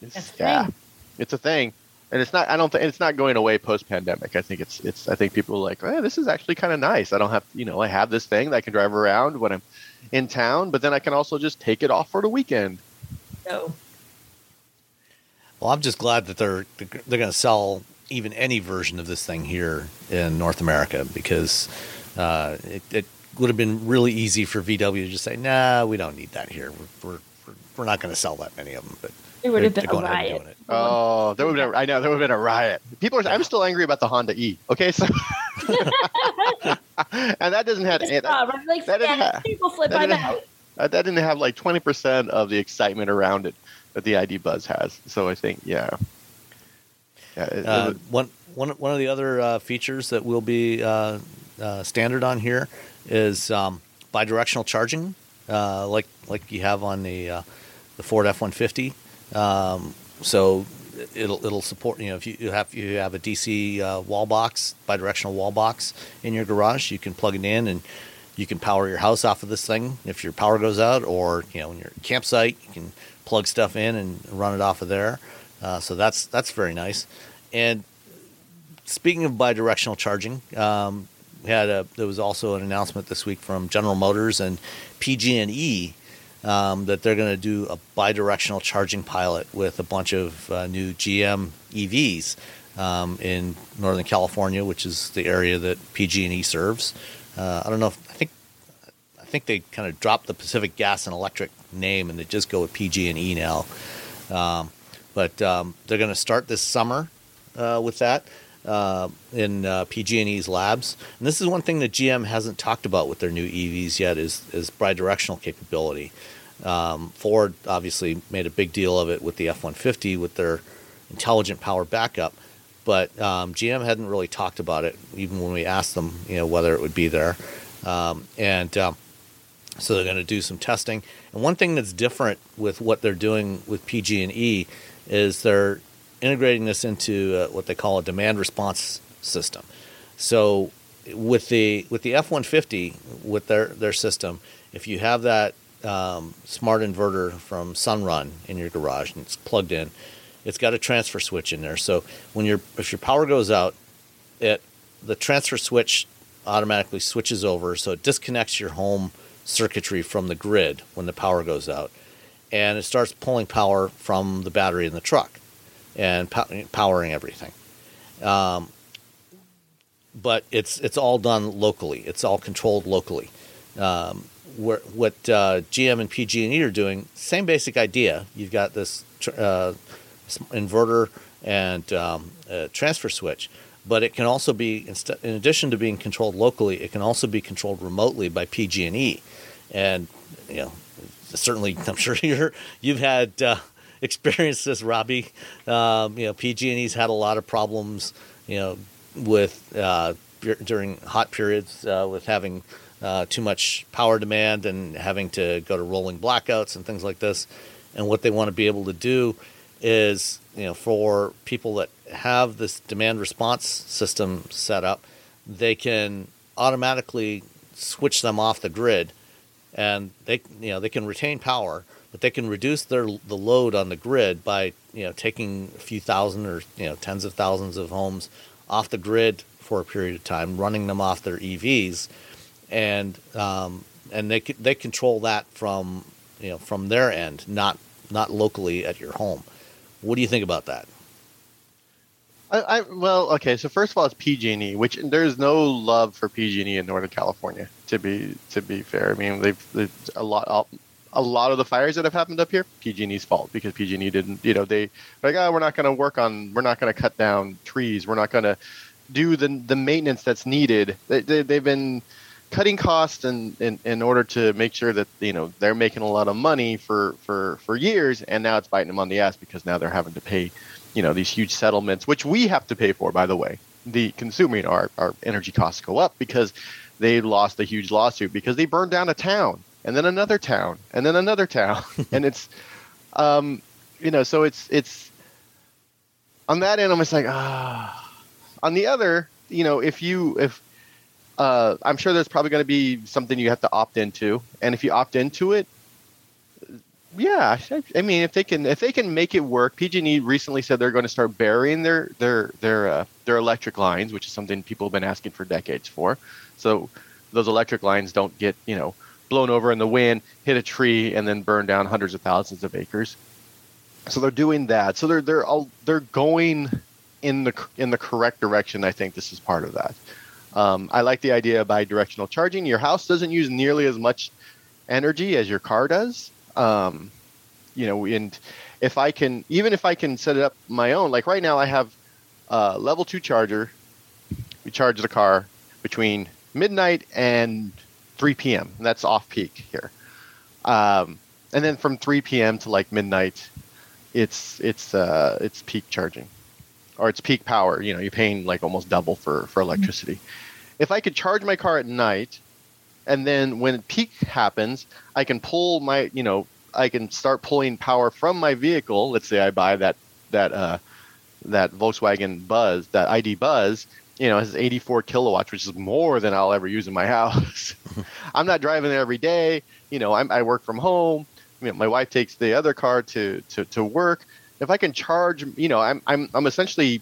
is yeah, thing. it's a thing and it's not. I don't think it's not going away post pandemic. I think it's it's. I think people are like, oh, this is actually kind of nice. I don't have you know I have this thing that I can drive around when I'm in town, but then I can also just take it off for the weekend. No. Well, I'm just glad that they're they're going to sell even any version of this thing here in North America because uh, it, it, would have been really easy for VW to just say, "Nah, we don't need that here. We're we're, we're not going to sell that many of them." But it would have been a riot. Oh, there would have been. I know there would have been a riot. People are. I'm still angry about the Honda E. Okay, so. and that doesn't have. That, like, that didn't have, people flip that didn't, have, that didn't have like 20 percent of the excitement around it that the ID Buzz has. So I think, yeah. Yeah. It, uh, it one one one of the other uh, features that will be uh, uh standard on here is um, bidirectional charging, uh, like like you have on the uh, the Ford F one fifty. Um, so it'll it'll support you know if you, have you have a DC uh, wall box bidirectional wall box in your garage you can plug it in and you can power your house off of this thing if your power goes out or you know when you're campsite you can plug stuff in and run it off of there. Uh, so that's that's very nice. And speaking of bidirectional charging um, we had a there was also an announcement this week from General Motors and PG&E um, that they're going to do a bidirectional charging pilot with a bunch of uh, new GM EVs um, in Northern California, which is the area that PG&E serves. Uh, I don't know. If, I think I think they kind of dropped the Pacific Gas and Electric name, and they just go with PG&E now. Um, but um, they're going to start this summer uh, with that. Uh, in uh, PG&E's labs. And this is one thing that GM hasn't talked about with their new EVs yet is is bidirectional capability. Um, Ford obviously made a big deal of it with the F-150 with their intelligent power backup, but um, GM hadn't really talked about it even when we asked them, you know, whether it would be there. Um, and um, so they're going to do some testing. And one thing that's different with what they're doing with PG&E is they're integrating this into uh, what they call a demand response system. So with the with the F-150 with their their system, if you have that um, smart inverter from Sunrun in your garage and it's plugged in, it's got a transfer switch in there. So when your if your power goes out, it the transfer switch automatically switches over, so it disconnects your home circuitry from the grid when the power goes out, and it starts pulling power from the battery in the truck and powering everything. Um, but it's it's all done locally. It's all controlled locally. Um, what uh, GM and PG&E are doing, same basic idea. You've got this uh, inverter and um, transfer switch, but it can also be in addition to being controlled locally, it can also be controlled remotely by PG&E, and you know certainly I'm sure you're you've had uh, experienced this, Robbie. Um, you know PG&E's had a lot of problems, you know, with uh, during hot periods uh, with having uh, too much power demand and having to go to rolling blackouts and things like this. And what they want to be able to do is, you know, for people that have this demand response system set up, they can automatically switch them off the grid, and they, you know, they can retain power, but they can reduce their the load on the grid by, you know, taking a few thousand or you know tens of thousands of homes off the grid for a period of time, running them off their EVs, and um, and they they control that from you know from their end, not not locally at your home. What do you think about that? I, I well, okay. So first of all, it's PG&E, which there's no love for PG&E in Northern California. To be to be fair, I mean they've, they've a lot a lot of the fires that have happened up here, PG&E's fault because PG&E didn't, you know, they like, oh, we're not going to work on, we're not going to cut down trees, we're not going to do the the maintenance that's needed. They, they they've been cutting costs in, in, in order to make sure that you know they're making a lot of money for, for, for years and now it's biting them on the ass because now they're having to pay you know these huge settlements which we have to pay for by the way. The you know, our, our energy costs go up because they lost a huge lawsuit because they burned down a town and then another town and then another town. And it's um you know so it's it's on that end i'm just like ah. On the other you know if you if uh, I'm sure there's probably going to be something you have to opt into, and if you opt into it, yeah, I, mean, if they can, if they can make it work, PG&E recently said they're going to start burying their their their uh, their electric lines, which is something people have been asking for decades for. So those electric lines don't get you know blown over in the wind, hit a tree, and then burn down hundreds of thousands of acres. So they're doing that. So they're they're all they're going in the in the correct direction. I think this is part of that. Um, I like the idea of bi-directional charging. Your house doesn't use nearly as much energy as your car does. Um, you know, and if I can, even if I can set it up my own, like right now I have a level two charger. We charge the car between midnight and 3 p.m. That's off peak here. Um, and then from 3 p.m. to like midnight, it's it's uh, it's peak charging, or it's peak power. You know, you're paying like almost double for for electricity. Mm-hmm if I could charge my car at night, and then when peak happens, I can pull my, you know, I can start pulling power from my vehicle. Let's say I buy that that uh, that Volkswagen Buzz, that ID Buzz, you know, has 84 kilowatts, which is more than I'll ever use in my house. I'm not driving there every day. You know, I'm, i work from home. You know, my wife takes the other car to, to, to work. If I can charge, you know, I'm, I'm, I'm essentially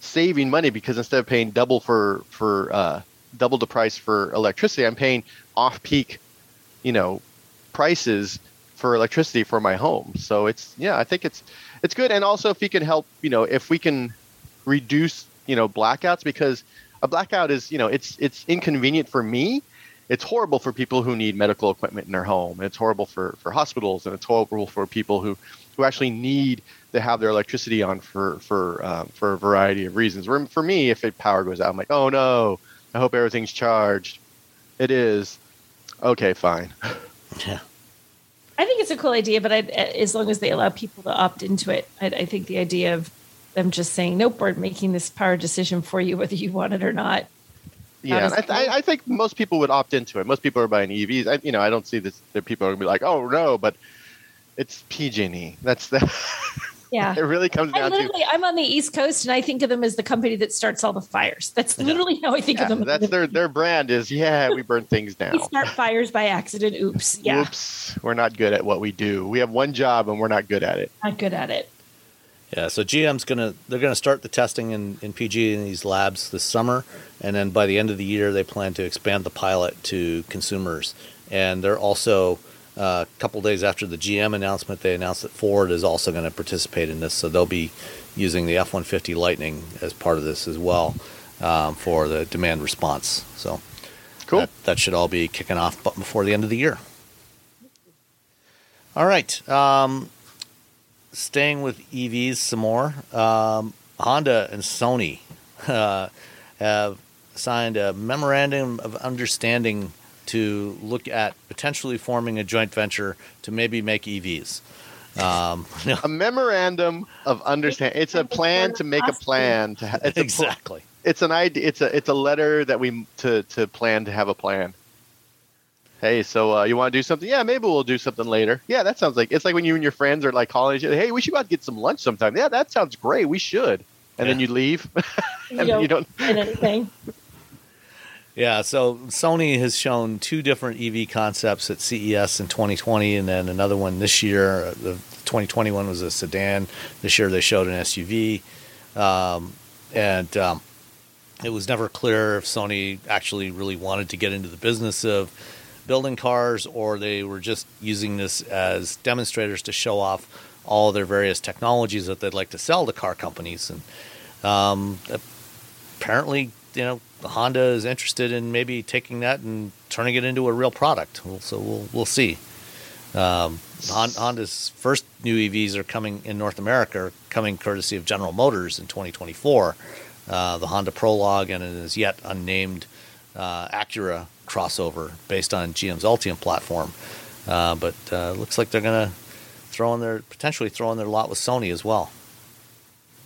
saving money because instead of paying double for for uh, double the price for electricity, I'm paying off peak, you know, prices for electricity for my home. So it's yeah, I think it's it's good. And also if we can help, you know, if we can reduce, you know, blackouts because a blackout is, you know, it's it's inconvenient for me. It's horrible for people who need medical equipment in their home. It's horrible for, for hospitals and it's horrible for people who, who actually need to have their electricity on for for um, for a variety of reasons. For me, if it power goes out, I'm like, oh no, I hope everything's charged. It is. Okay, fine. Yeah. I think it's a cool idea, but I'd, as long as they allow people to opt into it, I, I think the idea of them just saying, "Nope, we're making this power decision for you, whether you want it or not." Yeah, I, th- I, think most people would opt into it. Most people are buying EVs. I, you know, I don't see this. That people are gonna be like, "Oh no," but it's PG&E. That's the. Yeah. it really comes down I literally, to. I'm on the East Coast and I think of them as the company that starts all the fires. That's literally yeah. how I think yeah, of them. That's their, their brand is, yeah, we burn things down. we start fires by accident. Oops. Yeah. Oops. We're not good at what we do. We have one job and we're not good at it. Not good at it. Yeah, so GM's gonna they're gonna start the testing in, in PG in these labs this summer, and then by the end of the year they plan to expand the pilot to consumers. And they're also a couple days after the GM announcement, they announced that Ford is also going to participate in this, so they'll be using the F-150 Lightning as part of this as well. um, for the demand response. So Cool. that, that should all be kicking off before the end of the year. All right. Um, staying with EVs some more. Um, Honda and Sony uh, have signed a memorandum of understanding to look at potentially forming a joint venture to maybe make EVs. Um, a memorandum of understanding. It's a plan to make a plan to. Ha- it's a pl- exactly. it's an idea. It's a it's a letter that we to to plan to have a plan. Hey, so uh, you want to do something? Yeah, maybe we'll do something later. Yeah, that sounds like it's like when you and your friends are like calling each other. Hey, we should go out and get some lunch sometime. Yeah, that sounds great. We should. And then you leave, You don't you don't. get anything. Yeah, so Sony has shown two different EV concepts at CES in 2020, and then another one this year. The 2021 was a sedan. This year they showed an SUV, um, and um, it was never clear if Sony actually really wanted to get into the business of building cars, or they were just using this as demonstrators to show off all their various technologies that they'd like to sell to car companies. And um, apparently, you know, Honda is interested in maybe taking that and turning it into a real product. So we'll we'll see. Um, Honda's first new EVs are coming in North America, are coming courtesy of General Motors in 2024. Uh, the Honda Prologue and an as yet unnamed uh, Acura crossover based on GM's Ultium platform. Uh, but uh, looks like they're going to throw in their potentially throw in their lot with Sony as well.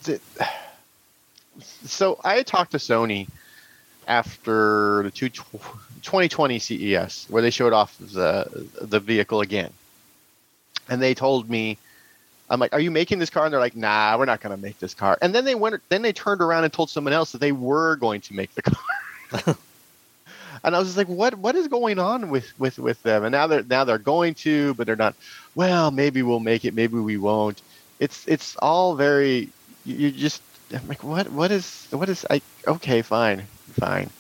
So I talked to Sony after the two, 2020 CES where they showed off the the vehicle again, and they told me, "I'm like, are you making this car?" And they're like, "Nah, we're not going to make this car." And then they went, then they turned around and told someone else that they were going to make the car. and I was just like, "What? What is going on with with with them?" And now they're now they're going to, but they're not. Well, maybe we'll make it. Maybe we won't. It's it's all very. You just I'm like, what? What is? What is? I okay, fine, fine,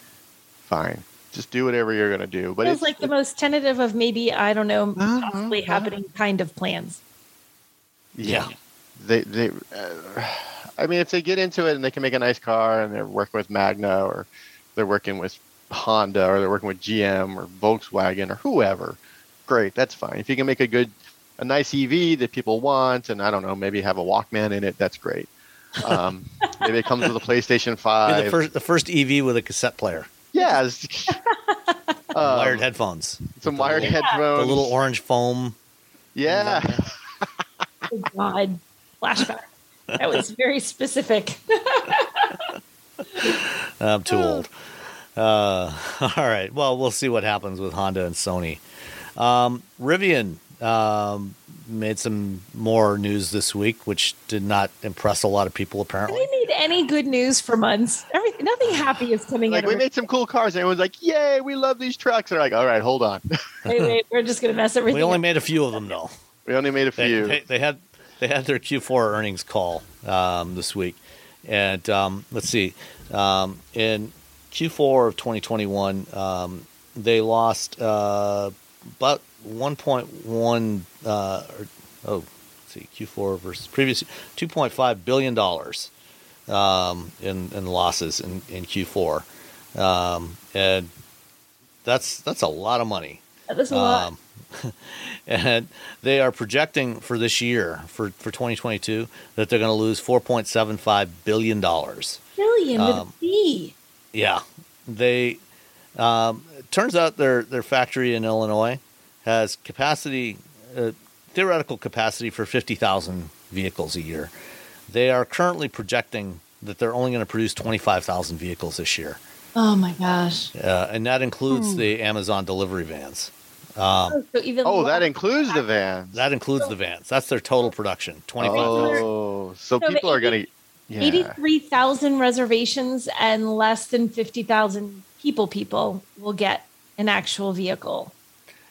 fine. Just do whatever you're gonna do. But Feels it's like the most tentative of maybe I don't know Uh-huh, possibly uh-huh. happening kind of plans. yeah. They they. Uh, I mean, if they get into it and they can make a nice car and they're working with Magna or they're working with Honda or they're working with GM or Volkswagen or whoever, great. That's fine. If you can make a good, a nice EV that people want, and I don't know, maybe have a Walkman in it, that's great. Um, maybe it comes with a PlayStation Be Five. the first the first EV with a cassette player, Yeah. it's- um, wired headphones, some wired little- headphones. the little orange foam. Yeah. Oh God, flashback. That was very specific. I'm too old. Uh, all right. Well, we'll see what happens with Honda and Sony. Um, Rivian um, made some more news this week, which did not impress a lot of people. Apparently, we made any good news for months? Everything, nothing happy is coming like out we made some cool cars, and everyone's like, "Yay, we love these trucks." They're like, "All right, hold on, Wait, wait, we're just gonna mess everything. we only up. made a few of them though. we only made a They, few." they, they had they had their Q4 earnings call um, this week, and um, let's see, um, in Q4 of 2021, um, they lost uh, about 1.1. Uh, or, oh, let's see, Q4 versus previous 2.5 billion dollars um, in in losses in in Q4, um, and that's that's a lot of money. That's a lot. Um, and they are projecting for this year, for, for 2022, that they're going to lose $4.75 billion. Billion with um, B. Yeah. They, um, turns out their, their factory in Illinois has capacity, uh, theoretical capacity for 50,000 vehicles a year. They are currently projecting that they're only going to produce 25,000 vehicles this year. Oh my gosh. Uh, and that includes Hmm. the Amazon delivery vans. Um, So even oh, that includes the vans. That includes the vans. That's their total production. Twenty five thousand. Oh, so So the people are gonna. Yeah. 83,000 reservations and less than 50,000 people people will get an actual vehicle.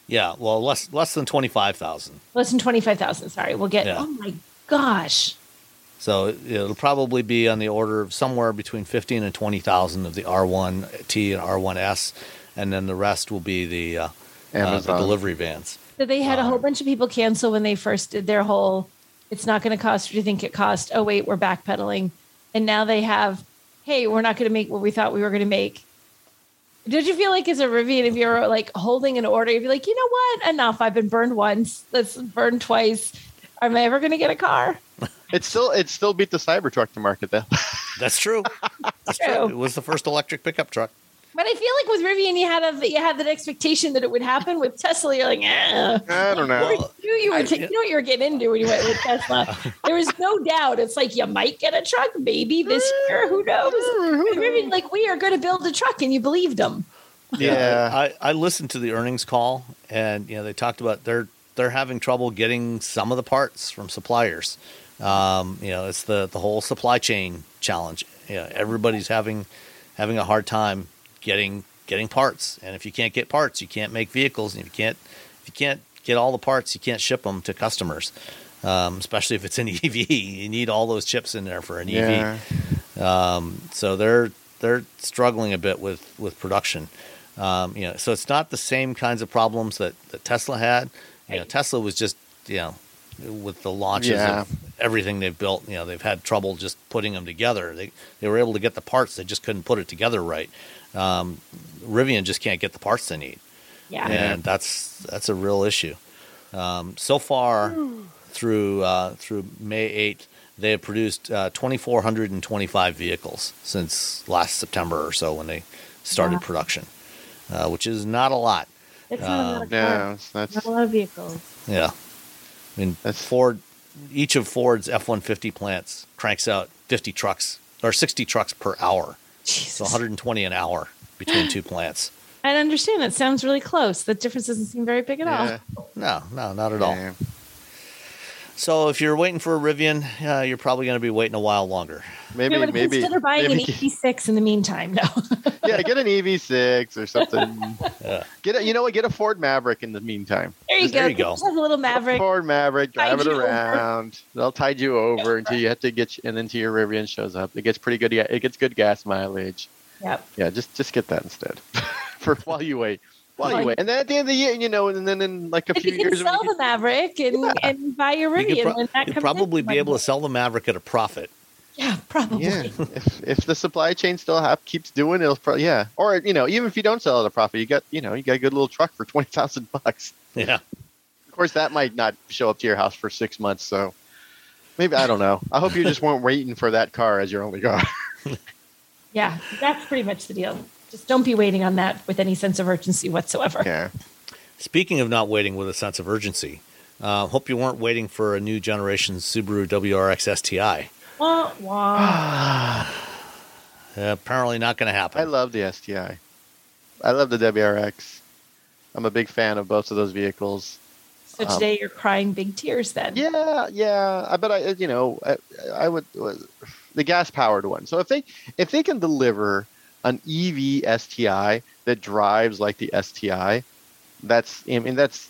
Yeah, well, less less than twenty five thousand. Less than 25,000, sorry. We'll get Yeah. Oh my gosh. So it'll probably be on the order of somewhere between fifteen and twenty thousand of the R one T and R one S, and then the rest will be the uh, uh, the Amazon. delivery vans. So they had a Um, whole bunch of people cancel when they first did their whole it's not going to cost what you think it cost. Oh wait, we're backpedaling. And now they have hey, we're not going to make what we thought we were going to make. Did you feel like as a Rivian, if you're like holding an order, you'd be like, you know what? Enough. I've been burned once. Let's burn twice. Am I ever going to get a car? It still it still beat the Cybertruck to market though. That's true. That's true. True. It was the first electric pickup truck. But I feel like with Rivian, you had a you had that expectation that it would happen. With Tesla, you're like, eh. I don't know. Well, You you were ta- you know what you were getting into when you went with Tesla. There was no doubt. It's like you might get a truck, maybe this year. Who knows? With Rivian, like we are going to build a truck, and you believed them. yeah. I, I listened to the earnings call, and you know they talked about they're they're having trouble getting some of the parts from suppliers. Um, you know, it's the the whole supply chain challenge. You know, everybody's having having a hard time getting getting parts, and if you can't get parts, you can't make vehicles, and if you can't if you can't get all the parts, you can't ship them to customers. Um, especially if it's an EV, you need all those chips in there for an EV. Um, so they're they're struggling a bit with with production. Um, you know, so it's not the same kinds of problems that, that Tesla had. You know, Tesla was just you know with the launches Yeah. of everything they've built. You know, they've had trouble just putting them together. They they were able to get the parts, they just couldn't put it together right. Um, Rivian just can't get the parts they need Yeah. and that's that's a real issue. Um, so far, through uh, through May eighth, they have produced uh, twenty four hundred and twenty five vehicles since last September or so when they started Wow. production, uh, which is not a lot. It's not a lot of No, cars, that's not a lot of vehicles. Yeah, I mean That's- Ford. Each of Ford's F one fifty plants cranks out fifty trucks or sixty trucks per hour, so Jesus. one hundred and twenty an hour between two plants. I understand. It sounds really close. The difference doesn't seem very big at yeah. all. No, no, not at all. yeah. So if you're waiting for a Rivian, uh, you're probably going to be waiting a while longer. Maybe you would maybe consider buying maybe, an EV6 in the meantime. No. yeah, get an EV6 or something. Yeah. Get a, you know what? Get a Ford Maverick in the meantime. there you There go. you go. Just have a little Maverick. Ford Maverick, drive it you over. around. They'll tide you over until you have to get, and then until your Rivian shows up. It gets pretty good. Yeah, it gets good gas mileage. Yep. Yeah, just just get that instead for while you wait. While While you and then at the end of the year, you know, and then in like a If few you can years, sell you the Maverick and, Yeah. and buy your You could pro- when that you'd comes probably be able to sell the Maverick at a profit. Yeah, probably. Yeah, if if the supply chain still have keeps doing it, it'll probably yeah. Or you know, even if you don't sell at a profit, you got you know you got a good little truck for twenty thousand bucks. Yeah. Of course, that might not show up to your house for six months, so maybe I don't know. I hope you just weren't waiting for that car as your only car. Yeah, that's pretty much the deal. Just don't be waiting on that with any sense of urgency whatsoever. yeah, Speaking of not waiting with a sense of urgency, uh, hope you weren't waiting for a new generation Subaru WRX STI. Wah, wah. Uh, apparently not going to happen. I love the STI. I love the WRX. I'm a big fan of both of those vehicles. So today you're crying big tears then. Yeah, yeah. I bet I, you know, I, I would the gas powered one. So if they if they can deliver an EV STI that drives like the STI, that's I mean that's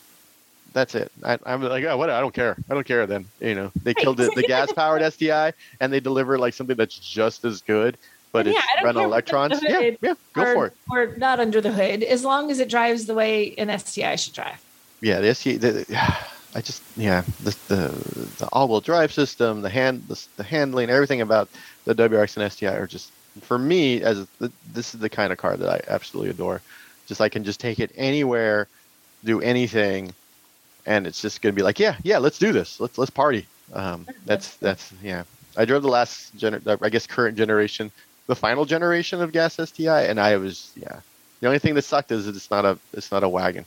that's it. I, I'm like, oh, what? I don't care. I don't care. Then you know, they killed the, the gas powered STI and they deliver like something that's just as good, but Yeah, it's don't run on care what's under electrons. Yeah, yeah. Go or, for it. Or not under the hood, as long as it drives the way an STI should drive. yeah, the SE, the, I just yeah, the the, the all-wheel drive system, the hand, the, the handling, everything about the WRX and STI are just for me as this is the kind of car that I absolutely adore. Just I can just take it anywhere, do anything, and it's just gonna be like yeah, yeah, let's do this, let's let's party. Um, that's that's yeah. I drove the last gener- I guess current generation, the final generation of gas STI, and I was yeah. The only thing that sucked is that it's not a it's not a wagon.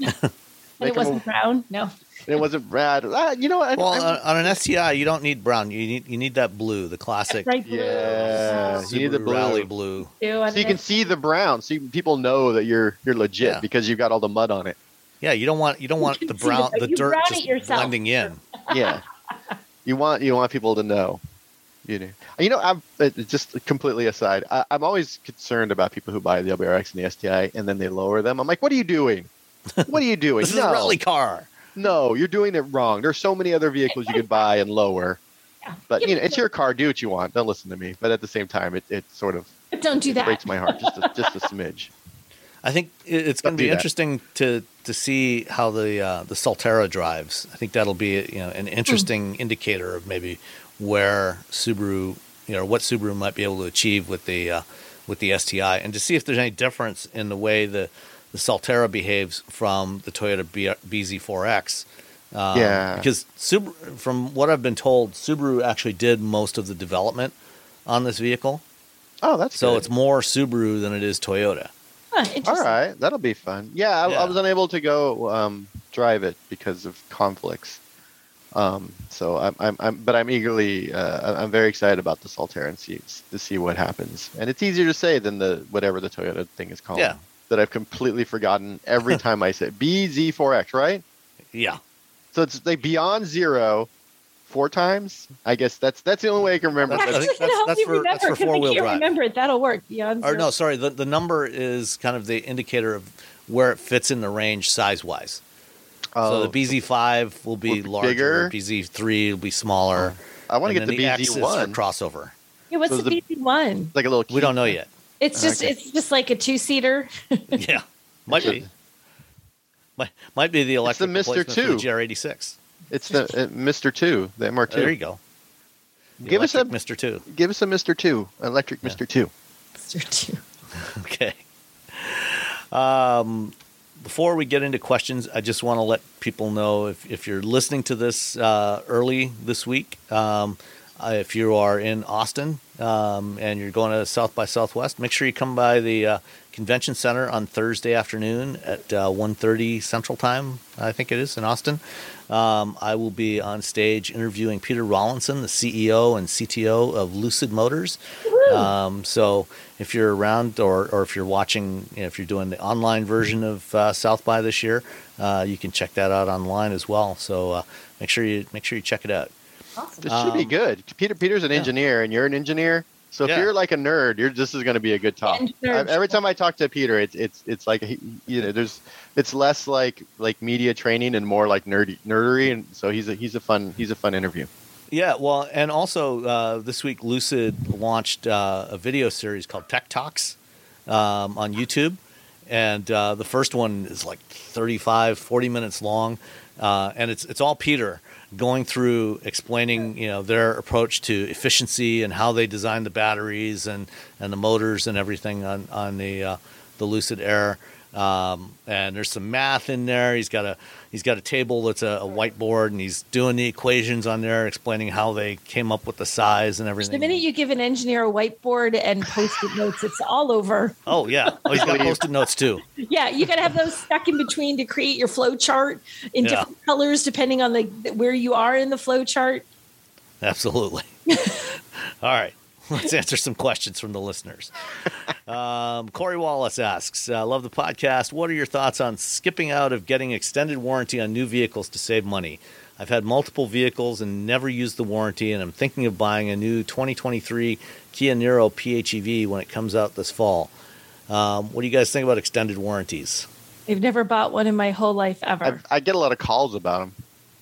And Make it 'em wasn't brown. No. it wasn't Brad. Ah, you know what? well, I'm- on, on an STI, you don't need brown. You need you need that blue, the classic Bright blue. Yeah. Subaru you need the blue. Rally blue. Too, so you can see the brown, so you, people know that you're you're legit Yeah. because you've got all the mud on it. Yeah, you don't want you don't want can the brown the- the you dirt brown just yourself. blending in. Yeah, you want you want people to know. You know, you know. I'm uh, just completely aside. I, I'm always concerned about people who buy the WRX and the STI and then they lower them. I'm like, what are you doing? What are you doing? This is no, a rally car. no, you're doing it wrong. There's so many other vehicles you could buy and lower. Yeah. But you know, it's your car. Do what you want. Don't listen to me. But at the same time, it, it sort of But don't do that. breaks my heart just a, just a smidge. I think it's going to be interesting to to see how the uh, the Solterra drives. I think that'll be you know an interesting indicator of maybe where Subaru you know what Subaru might be able to achieve with the uh, with the STI, and to see if there's any difference in the way the the Solterra behaves from the Toyota B- BZ4X. Um, Yeah. because Subaru, from what I've been told, Subaru actually did most of the development on this vehicle, Oh, that's so good. it's more Subaru than it is Toyota. Huh, all right. That'll be fun. Yeah, I, Yeah. I was unable to go um, drive it because of conflicts. Um, so I'm, I'm, I'm, but I'm eagerly, uh, I'm very excited about the Solterra and see to see what happens. And it's easier to say than the whatever the Toyota thing is called. Yeah. That I've completely forgotten every time I say. BZ4X, right? Yeah, So it's like beyond zero, four times. I guess that's that's the only way I can remember. That's- I That's think gonna help that's you for- that's remember, for 'cause I four-wheel drive. Remember it. That'll work beyond. or zero. no, sorry, the the number is kind of the indicator of where it fits in the range size wise. Oh, so the BZ5 will be Will larger, bigger? BZ3 will be smaller. I want to get the then X is for BZ1. crossover. Yeah, what's so the, the- BZ one? like a little. We don't know yet. It's just Okay. it's just like a two seater. yeah, might be. Might, might be the It's the electric Mr. replacement the 2. GR86. It's the uh, Mr. Two, the MR2. There you go. The Give us a Mr. 2. give us a Mr. Two, electric Yeah. Mr. Two. Mister two. Okay. Um, before we get into questions, I just want to let people know if, if you're listening to this uh, early this week, um, uh, if you are in Austin um, and you're going to South by Southwest, make sure you come by the uh, convention center on Thursday afternoon at uh, 1.30 Central Time, I think it is, in Austin. Um, I will be on stage interviewing Peter Rawlinson, the CEO and CTO of Lucid Motors. Um, so if you're around or, or if you're watching, you know, if you're doing the online version of uh, South by this year, uh, you can check that out online as well. So uh, make sure you make sure you check it out. This should be Um, good. Peter Peter's an yeah. engineer, and you're an engineer. So if you're like a nerd, you're this is going to be a good talk. I- every time I talk to Peter, it's it's it's like you know, there's it's less like like media training and more like nerdy nerdery, and so he's a he's a fun he's a fun interview. Yeah, well, and also uh, this week Lucid launched uh, a video series called Tech Talks um, on YouTube. And uh, the first one is like 35, 40 minutes long. Uh, and it's, it's all Peter going through explaining, you know, their approach to efficiency and how they design the batteries and, and the motors and everything on, on the, uh, the Lucid Air. Um, and there's some math in there. He's got a he's got a table that's a, a whiteboard, and he's doing the equations on there, explaining how they came up with the size and everything. The minute you give an engineer a whiteboard and post-it notes, it's all over. oh yeah, oh he's got post-it notes too. Yeah, you got to have those stuck in between to create your flow chart in Yeah. different colors depending on the where you are in the flow chart. Absolutely. All right. Let's answer some questions from the listeners. Um, Corey Wallace asks, uh, "Love the podcast. What are your thoughts on skipping out of getting extended warranty on new vehicles to save money? I've had multiple vehicles and never used the warranty, and I'm thinking of buying a new 2023 Kia Niro PHEV when it comes out this fall. Um, what do you guys think about extended warranties? I've never bought one in my whole life ever. I get a lot of calls about him,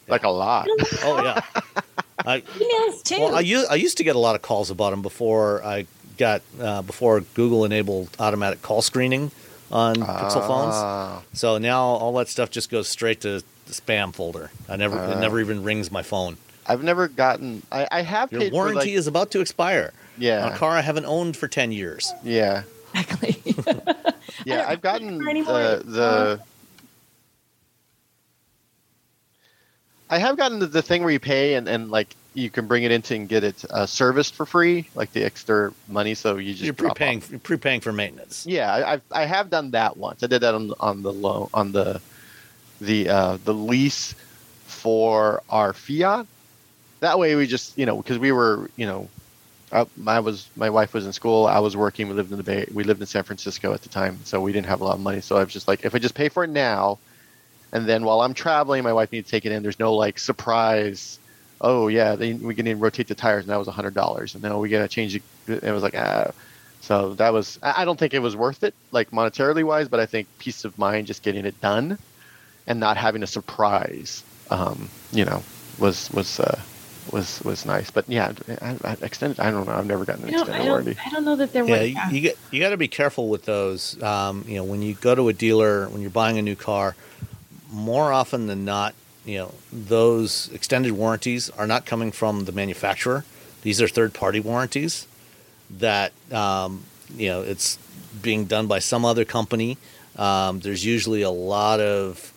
like a lot. Oh yeah, I, Emails too. Well, I, u- I used to get a lot of calls about them before I got uh, before Google enabled automatic call screening on Pixel phones. Ah. So now all that stuff just goes straight to the spam folder. I never it Ah. never even rings my phone. I've never gotten. I, I have Your paid warranty for like, is about to expire yeah on a car I haven't owned for ten years. yeah exactly. yeah. I've gotten remember the the. I have gotten the, the thing where you pay and, and like you can bring it into and get it uh, serviced for free, like the extra money. So you just You're prepaying you're prepaying for maintenance. Yeah, I, I've I have done that once. I did that on the- on the loan on the the uh, the lease for our Fiat. That way, we just you know because we were you know, I, I was my wife was in school. I was working. We lived in the Bay. We lived in San Francisco at the time, so we didn't have a lot of money. So I was just like, if I just pay for it now, and then while I'm traveling, my wife needs to take it in. There's no like surprise. Oh yeah, they, we can even rotate the tires, and that was a hundred dollars. And now we gotta change it. It was like ah. So that was. I I don't think it was worth it, like monetarily wise, but I think peace of mind, just getting it done, and not having a surprise, um, you know, was was uh, was was nice. But yeah, I, I, extended. I don't know. I've never gotten an extended I, warranty. I don't know that there Yeah, were. you, you get you got to be careful with those. Um, you know, when you go to a dealer when you're buying a new car, more often than not, you know, those extended warranties are not coming from the manufacturer. These are third party warranties that um, you know it's being done by some other company. Um, there's usually a lot of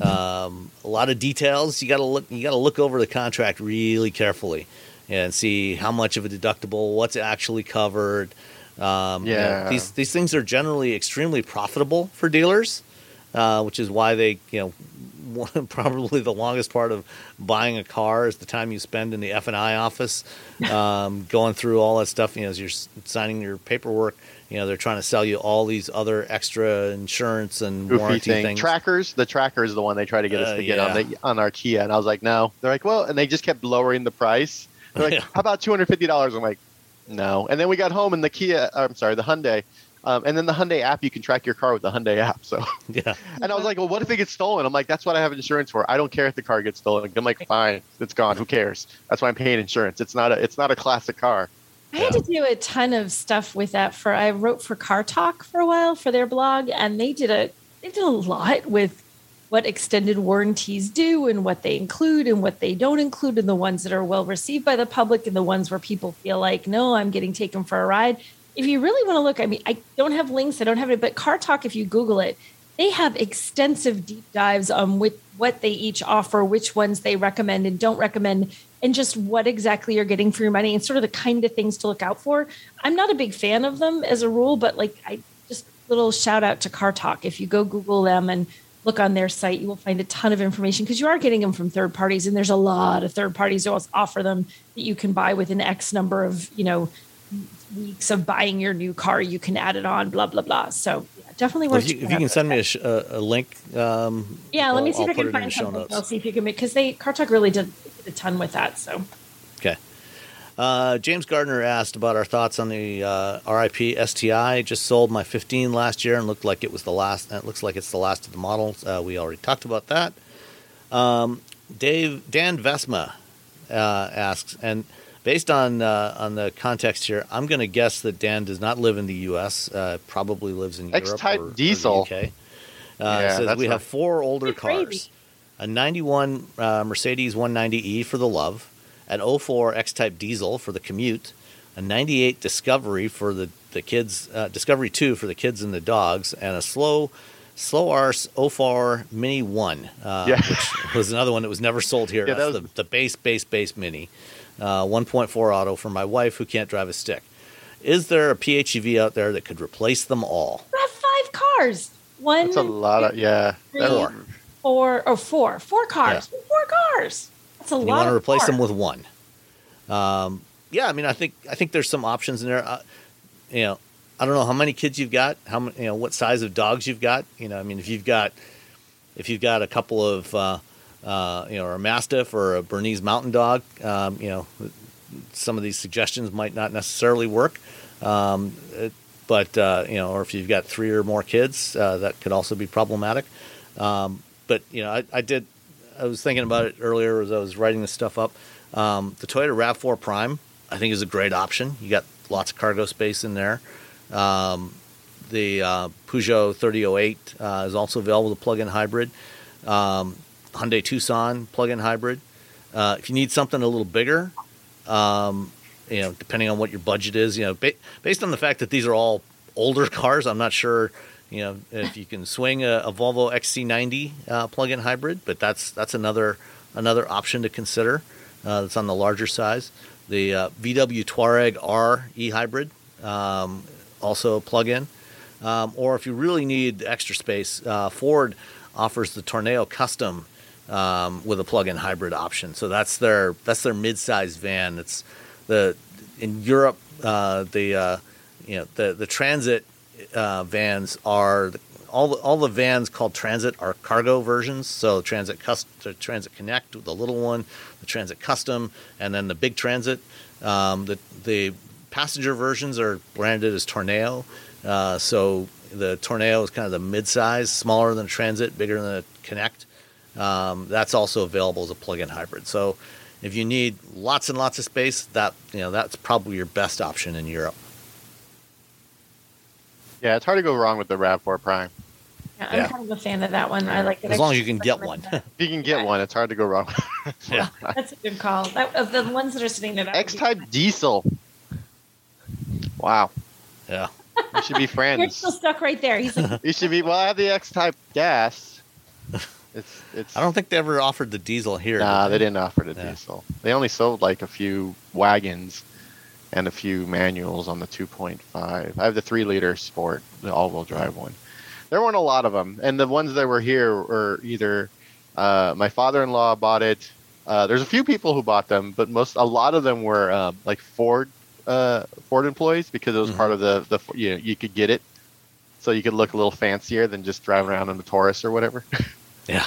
um, a lot of details. You got to look. You got to look over the contract really carefully and see how much of a deductible, what's actually covered. Um, Yeah. these these things are generally extremely profitable for dealers, uh, which is why they you know one, probably the longest part of buying a car is the time you spend in the F and I office, um, going through all that stuff. You know, as you're signing your paperwork, you know they're trying to sell you all these other extra insurance and Goofy warranty thing. things. Trackers. The tracker is the one they try to get us Uh, to get on the on our Kia, and I was like, no. They're like, well, and they just kept lowering the price. They're like, Yeah. how about two hundred fifty dollars? I'm like, no. And then we got home, and the Kia. I'm sorry, the Hyundai. Um, and then the Hyundai app, you can track your car with the Hyundai app. So, yeah, and I was like, well, what if it gets stolen? I'm like, that's what I have insurance for. I don't care if the car gets stolen. I'm like, fine, it's gone. Who cares? That's why I'm paying insurance. It's not a, it's not a classic car. I had to do a ton of stuff with that for I wrote for Car Talk for a while for their blog and they did a they did a lot with what extended warranties do and what they include and what they don't include and the ones that are well received by the public and the ones where people feel like no I'm getting taken for a ride. If you really want to look, I mean I don't have links, I don't have it, but Car Talk if you Google it, they have extensive deep dives on what, what they each offer, which ones they recommend and don't recommend, and just what exactly you're getting for your money and sort of the kind of things to look out for. I'm not a big fan of them as a rule, but like I just little shout out to Car Talk. If you go Google them and look on their site, you will find a ton of information because you are getting them from third parties, and there's a lot of third parties who also offer them that you can buy with an X number of you know weeks of buying your new car. You can add it on, blah blah blah. So yeah, definitely Well, worth. if you, if you can send me a, sh- a, a link, um, Yeah, let me I'll- see if I can find show something. I'll see if you can make because they Car Talk really did, did a ton with that. So Okay. Uh, James Gardner asked about our thoughts on the uh, RIP STI. Just sold my 15 last year and looked like it was the last. It looks like it's the last of the models. Uh, we already talked about that. Um, Dave Dan Vesma uh, asks, and based on uh, on the context here, I'm going to guess that Dan does not live in the U.S. Uh, probably lives in Europe X-Type or, or the diesel. UK. Uh, Yeah, says we a- have four older Pretty crazy. cars a 91 uh, Mercedes 190E for the love, an 04 X-Type diesel for the commute, a 98 Discovery for the the kids, uh, Discovery 2 for the kids and the dogs, and a slow slow arse 04 Mini 1, uh, Yeah. which was another one that was never sold here. Yeah, That's that the, the base base base Mini, uh, 1.4 auto for my wife who can't drive a stick. Is there a PHEV out there that could replace them all? you have five cars. One, That's a lot of yeah. three, Four. four, or four, four cars, four cars. That's a And lot. you want to of replace them with one. Um, yeah, I mean, I think I think there's some options in there. Uh, you know, I don't know how many kids you've got, how many, you know, what size of dogs you've got. You know, I mean, if you've got if you've got a couple of uh, uh, you know, or a Mastiff or a Bernese Mountain Dog, um, you know, some of these suggestions might not necessarily work. Um, it- but uh, you know, or if you've got three or more kids, uh, that could also be problematic. Um, but you know, I, I did. I was thinking about it earlier as I was writing this stuff up. Um, the Toyota Rav4 Prime, I think, is a great option. You got lots of cargo space in there. Um, the uh, Peugeot 3008 uh, is also available, the plug-in hybrid. Um, Hyundai Tucson plug-in hybrid. Uh, if you need something a little bigger, um, you know, depending on what your budget is, you know, ba- based on the fact that these are all older cars, I'm not sure, you know, if you can swing a, a Volvo XC90 uh, plug-in hybrid, but that's that's another another option to consider. Uh, that's on the larger size. The uh, VW Touareg R e-hybrid, um, also a plug-in. Um, or if you really need extra space, uh, Ford offers the Tourneo Custom um, with a plug-in hybrid option. So that's their that's their mid-size van. It's the in Europe uh, the uh, you know the the transit uh, vans are all the, all the vans called transit are cargo versions. So transit cust the transit connect the little one, the transit custom, and then the big transit. Um, the the passenger versions are branded as Tourneo. Uh, so the Tourneo is kind of the mid-size, smaller than Transit, bigger than a Connect. Um, that's also available as a plug-in hybrid. So if you need lots and lots of space, that you know that's probably your best option in Europe. Yeah, it's hard to go wrong with the Rav4 Prime. Yeah, I'm Yeah. kind of a fan of that one. I like it. As long as you can get one. If you can get one, it's hard to go wrong. yeah. That's a good call. That, of the ones that are sitting there, that would X-Type Diesel. Wow, Yeah. we should be friends. You're friends. still stuck right there. He's like, You should be. Well, I have the X-Type gas. It's it's. I don't think they ever offered the diesel here. Nah, did they didn't offer the Yeah. diesel. They only sold like a few wagons and a few manuals on the 2.5. I have the three liter sport, the all-wheel drive one. There weren't a lot of them, and the ones that were here were either uh, my father-in-law bought it. Uh, there's a few people who bought them, but most a lot of them were uh, like Ford uh, Ford employees because it was Mhm. part of the the you know you could get it, so you could look a little fancier than just driving around in the Taurus or whatever. Yeah.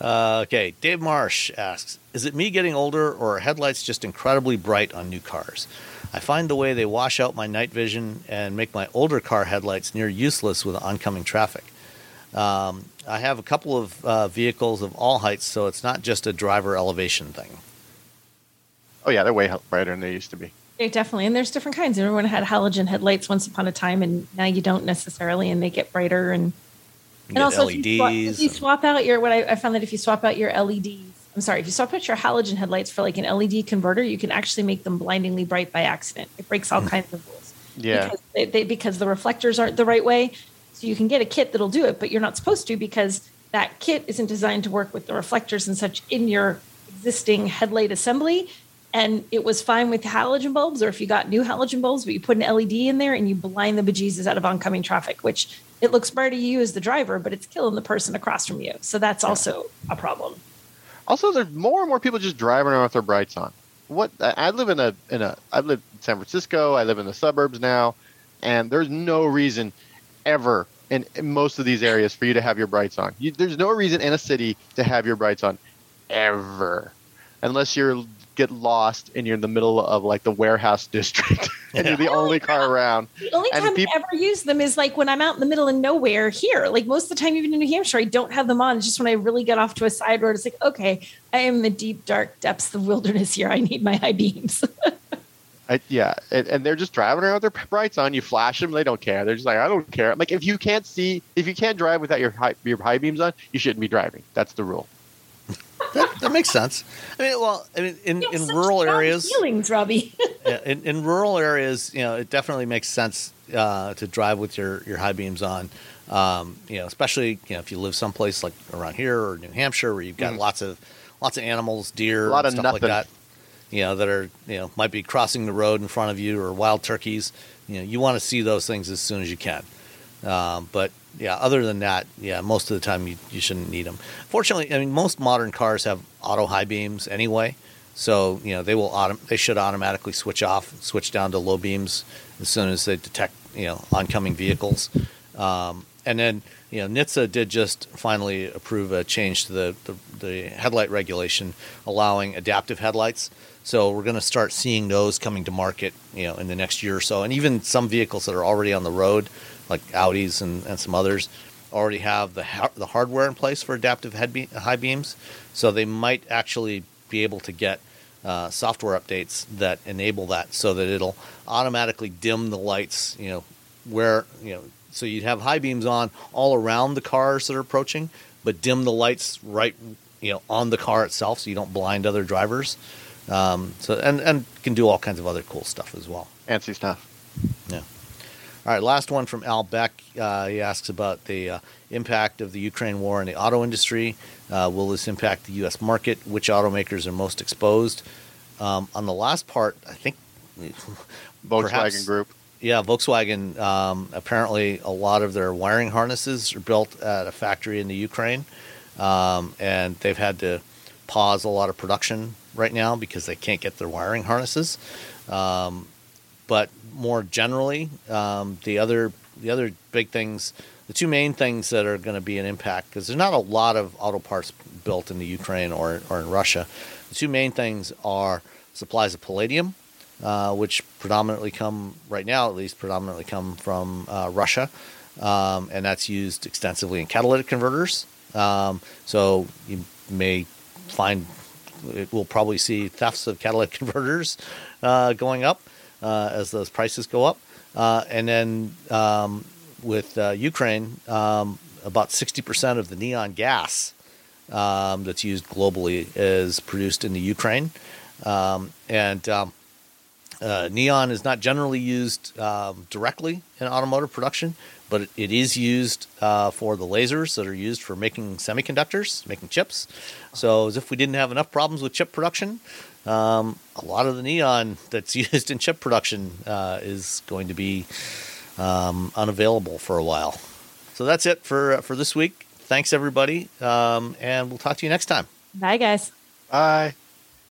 Uh, okay, Dave Marsh asks Is it me getting older or are headlights just incredibly bright on new cars? I find the way they wash out my night vision and make my older car headlights near useless with oncoming traffic. Um, I have a couple of uh, vehicles of all heights, so it's not just a driver elevation thing. oh yeah, they're way brighter than they used to be. Yeah, definitely. And there's different kinds. Everyone had halogen headlights once upon a time, and now you don't necessarily, and they get brighter. And, You and also, if you, swap, if you swap out your, what I, I found that if you swap out your LEDs, I'm sorry, if you swap out your halogen headlights for like an LED converter, you can actually make them blindingly bright by accident. It breaks all kinds of rules. Yeah. Because, they, they, because the reflectors aren't the right way. So you can get a kit that'll do it, but you're not supposed to because that kit isn't designed to work with the reflectors and such in your existing headlight assembly. And it was fine with halogen bulbs, or if you got new halogen bulbs, but you put an LED in there and you blind the bejesus out of oncoming traffic, which it looks bright to you as the driver, but it's killing the person across from you. So that's also a problem. Also, there's more and more people just driving around with their brights on. What I I live in a in a I live in San Francisco. I live in the suburbs now, and there's no reason ever in, in most of these areas for you to have your brights on. You, there's no reason in a city to have your brights on ever, unless you're get lost and you're in the middle of like the warehouse district and you're the only car oh, around. The only And time peop- I ever use them is like when I'm out in the middle of nowhere here. Like most of the time, even in New Hampshire, I don't have them on. It's just when I really get off to a side road, it's like, okay, I am in the deep, dark depths of wilderness here. I need my high beams. I, yeah, and, and they're just driving around with their brights on. You flash them, they don't care. They're just like, I don't care. I'm like, if you can't see, if you can't drive without your high, your high beams on, you shouldn't be driving. That's the rule. That, that makes sense. I mean, well, I mean, in, in rural areas, feelings, Robbie. Yeah, in, in rural areas, you know, it definitely makes sense uh, to drive with your, your high beams on. Um, you know, especially you know if you live someplace like around here or New Hampshire where you've got Mhm. lots of lots of animals, deer, A lot and of stuff like nothing. that. You know that are you know might be crossing the road in front of you or wild turkeys. You know, you want to see those things as soon as you can. Um, but yeah, other than that, yeah, most of the time you, you shouldn't need them. Fortunately, I mean most modern cars have auto high beams anyway, so you know they will autom- they should automatically switch off, switch down to low beams as soon as they detect you know oncoming vehicles. Um, and then you know NHTSA did just finally approve a change to the, the, the headlight regulation, allowing adaptive headlights. So we're going to start seeing those coming to market, you know, in the next year or so, and even some vehicles that are already on the road, like Audis and, and some others, already have the ha- the hardware in place for adaptive head be- high beams. So they might actually be able to get uh, software updates that enable that, so that it'll automatically dim the lights, you know, where you know. So you'd have high beams on all around the cars that are approaching, but dim the lights right, you know, on the car itself, so you don't blind other drivers. Um, so and and can do all kinds of other cool stuff as well. Fancy stuff. Yeah. All right, last one from Al Beck. Uh, he asks about the uh, impact of the Ukraine war in the auto industry. Uh, will this impact the U.S. market? Which automakers are most exposed? Um, on the last part, I think Volkswagen Perhaps- Group. yeah, Volkswagen. Um, apparently, a lot of their wiring harnesses are built at a factory in the Ukraine, um, and they've had to pause a lot of production right now because they can't get their wiring harnesses. Um, but more generally, um, the other the other big things, the two main things that are going to be an impact, because there's not a lot of auto parts built in the Ukraine or or in Russia. The two main things are supplies of palladium, uh, which predominantly come right now, at least predominantly come from uh, Russia, um, and that's used extensively in catalytic converters. Um, so you may find it will probably see thefts of catalytic converters uh, going up as those prices go up, uh, and then um, with uh, Ukraine, um, about 60% of the neon gas um, that's used globally is produced in the Ukraine. Um, and um, uh, neon is not generally used um, directly in automotive production, but it, it is used uh, for the lasers that are used for making semiconductors, making chips. So, as if we didn't have enough problems with chip production, um, a lot of the neon that's used in chip production uh, is going to be um, unavailable for a while. So that's it for for this week. Thanks everybody, um, and we'll talk to you next time. Bye, guys. Bye.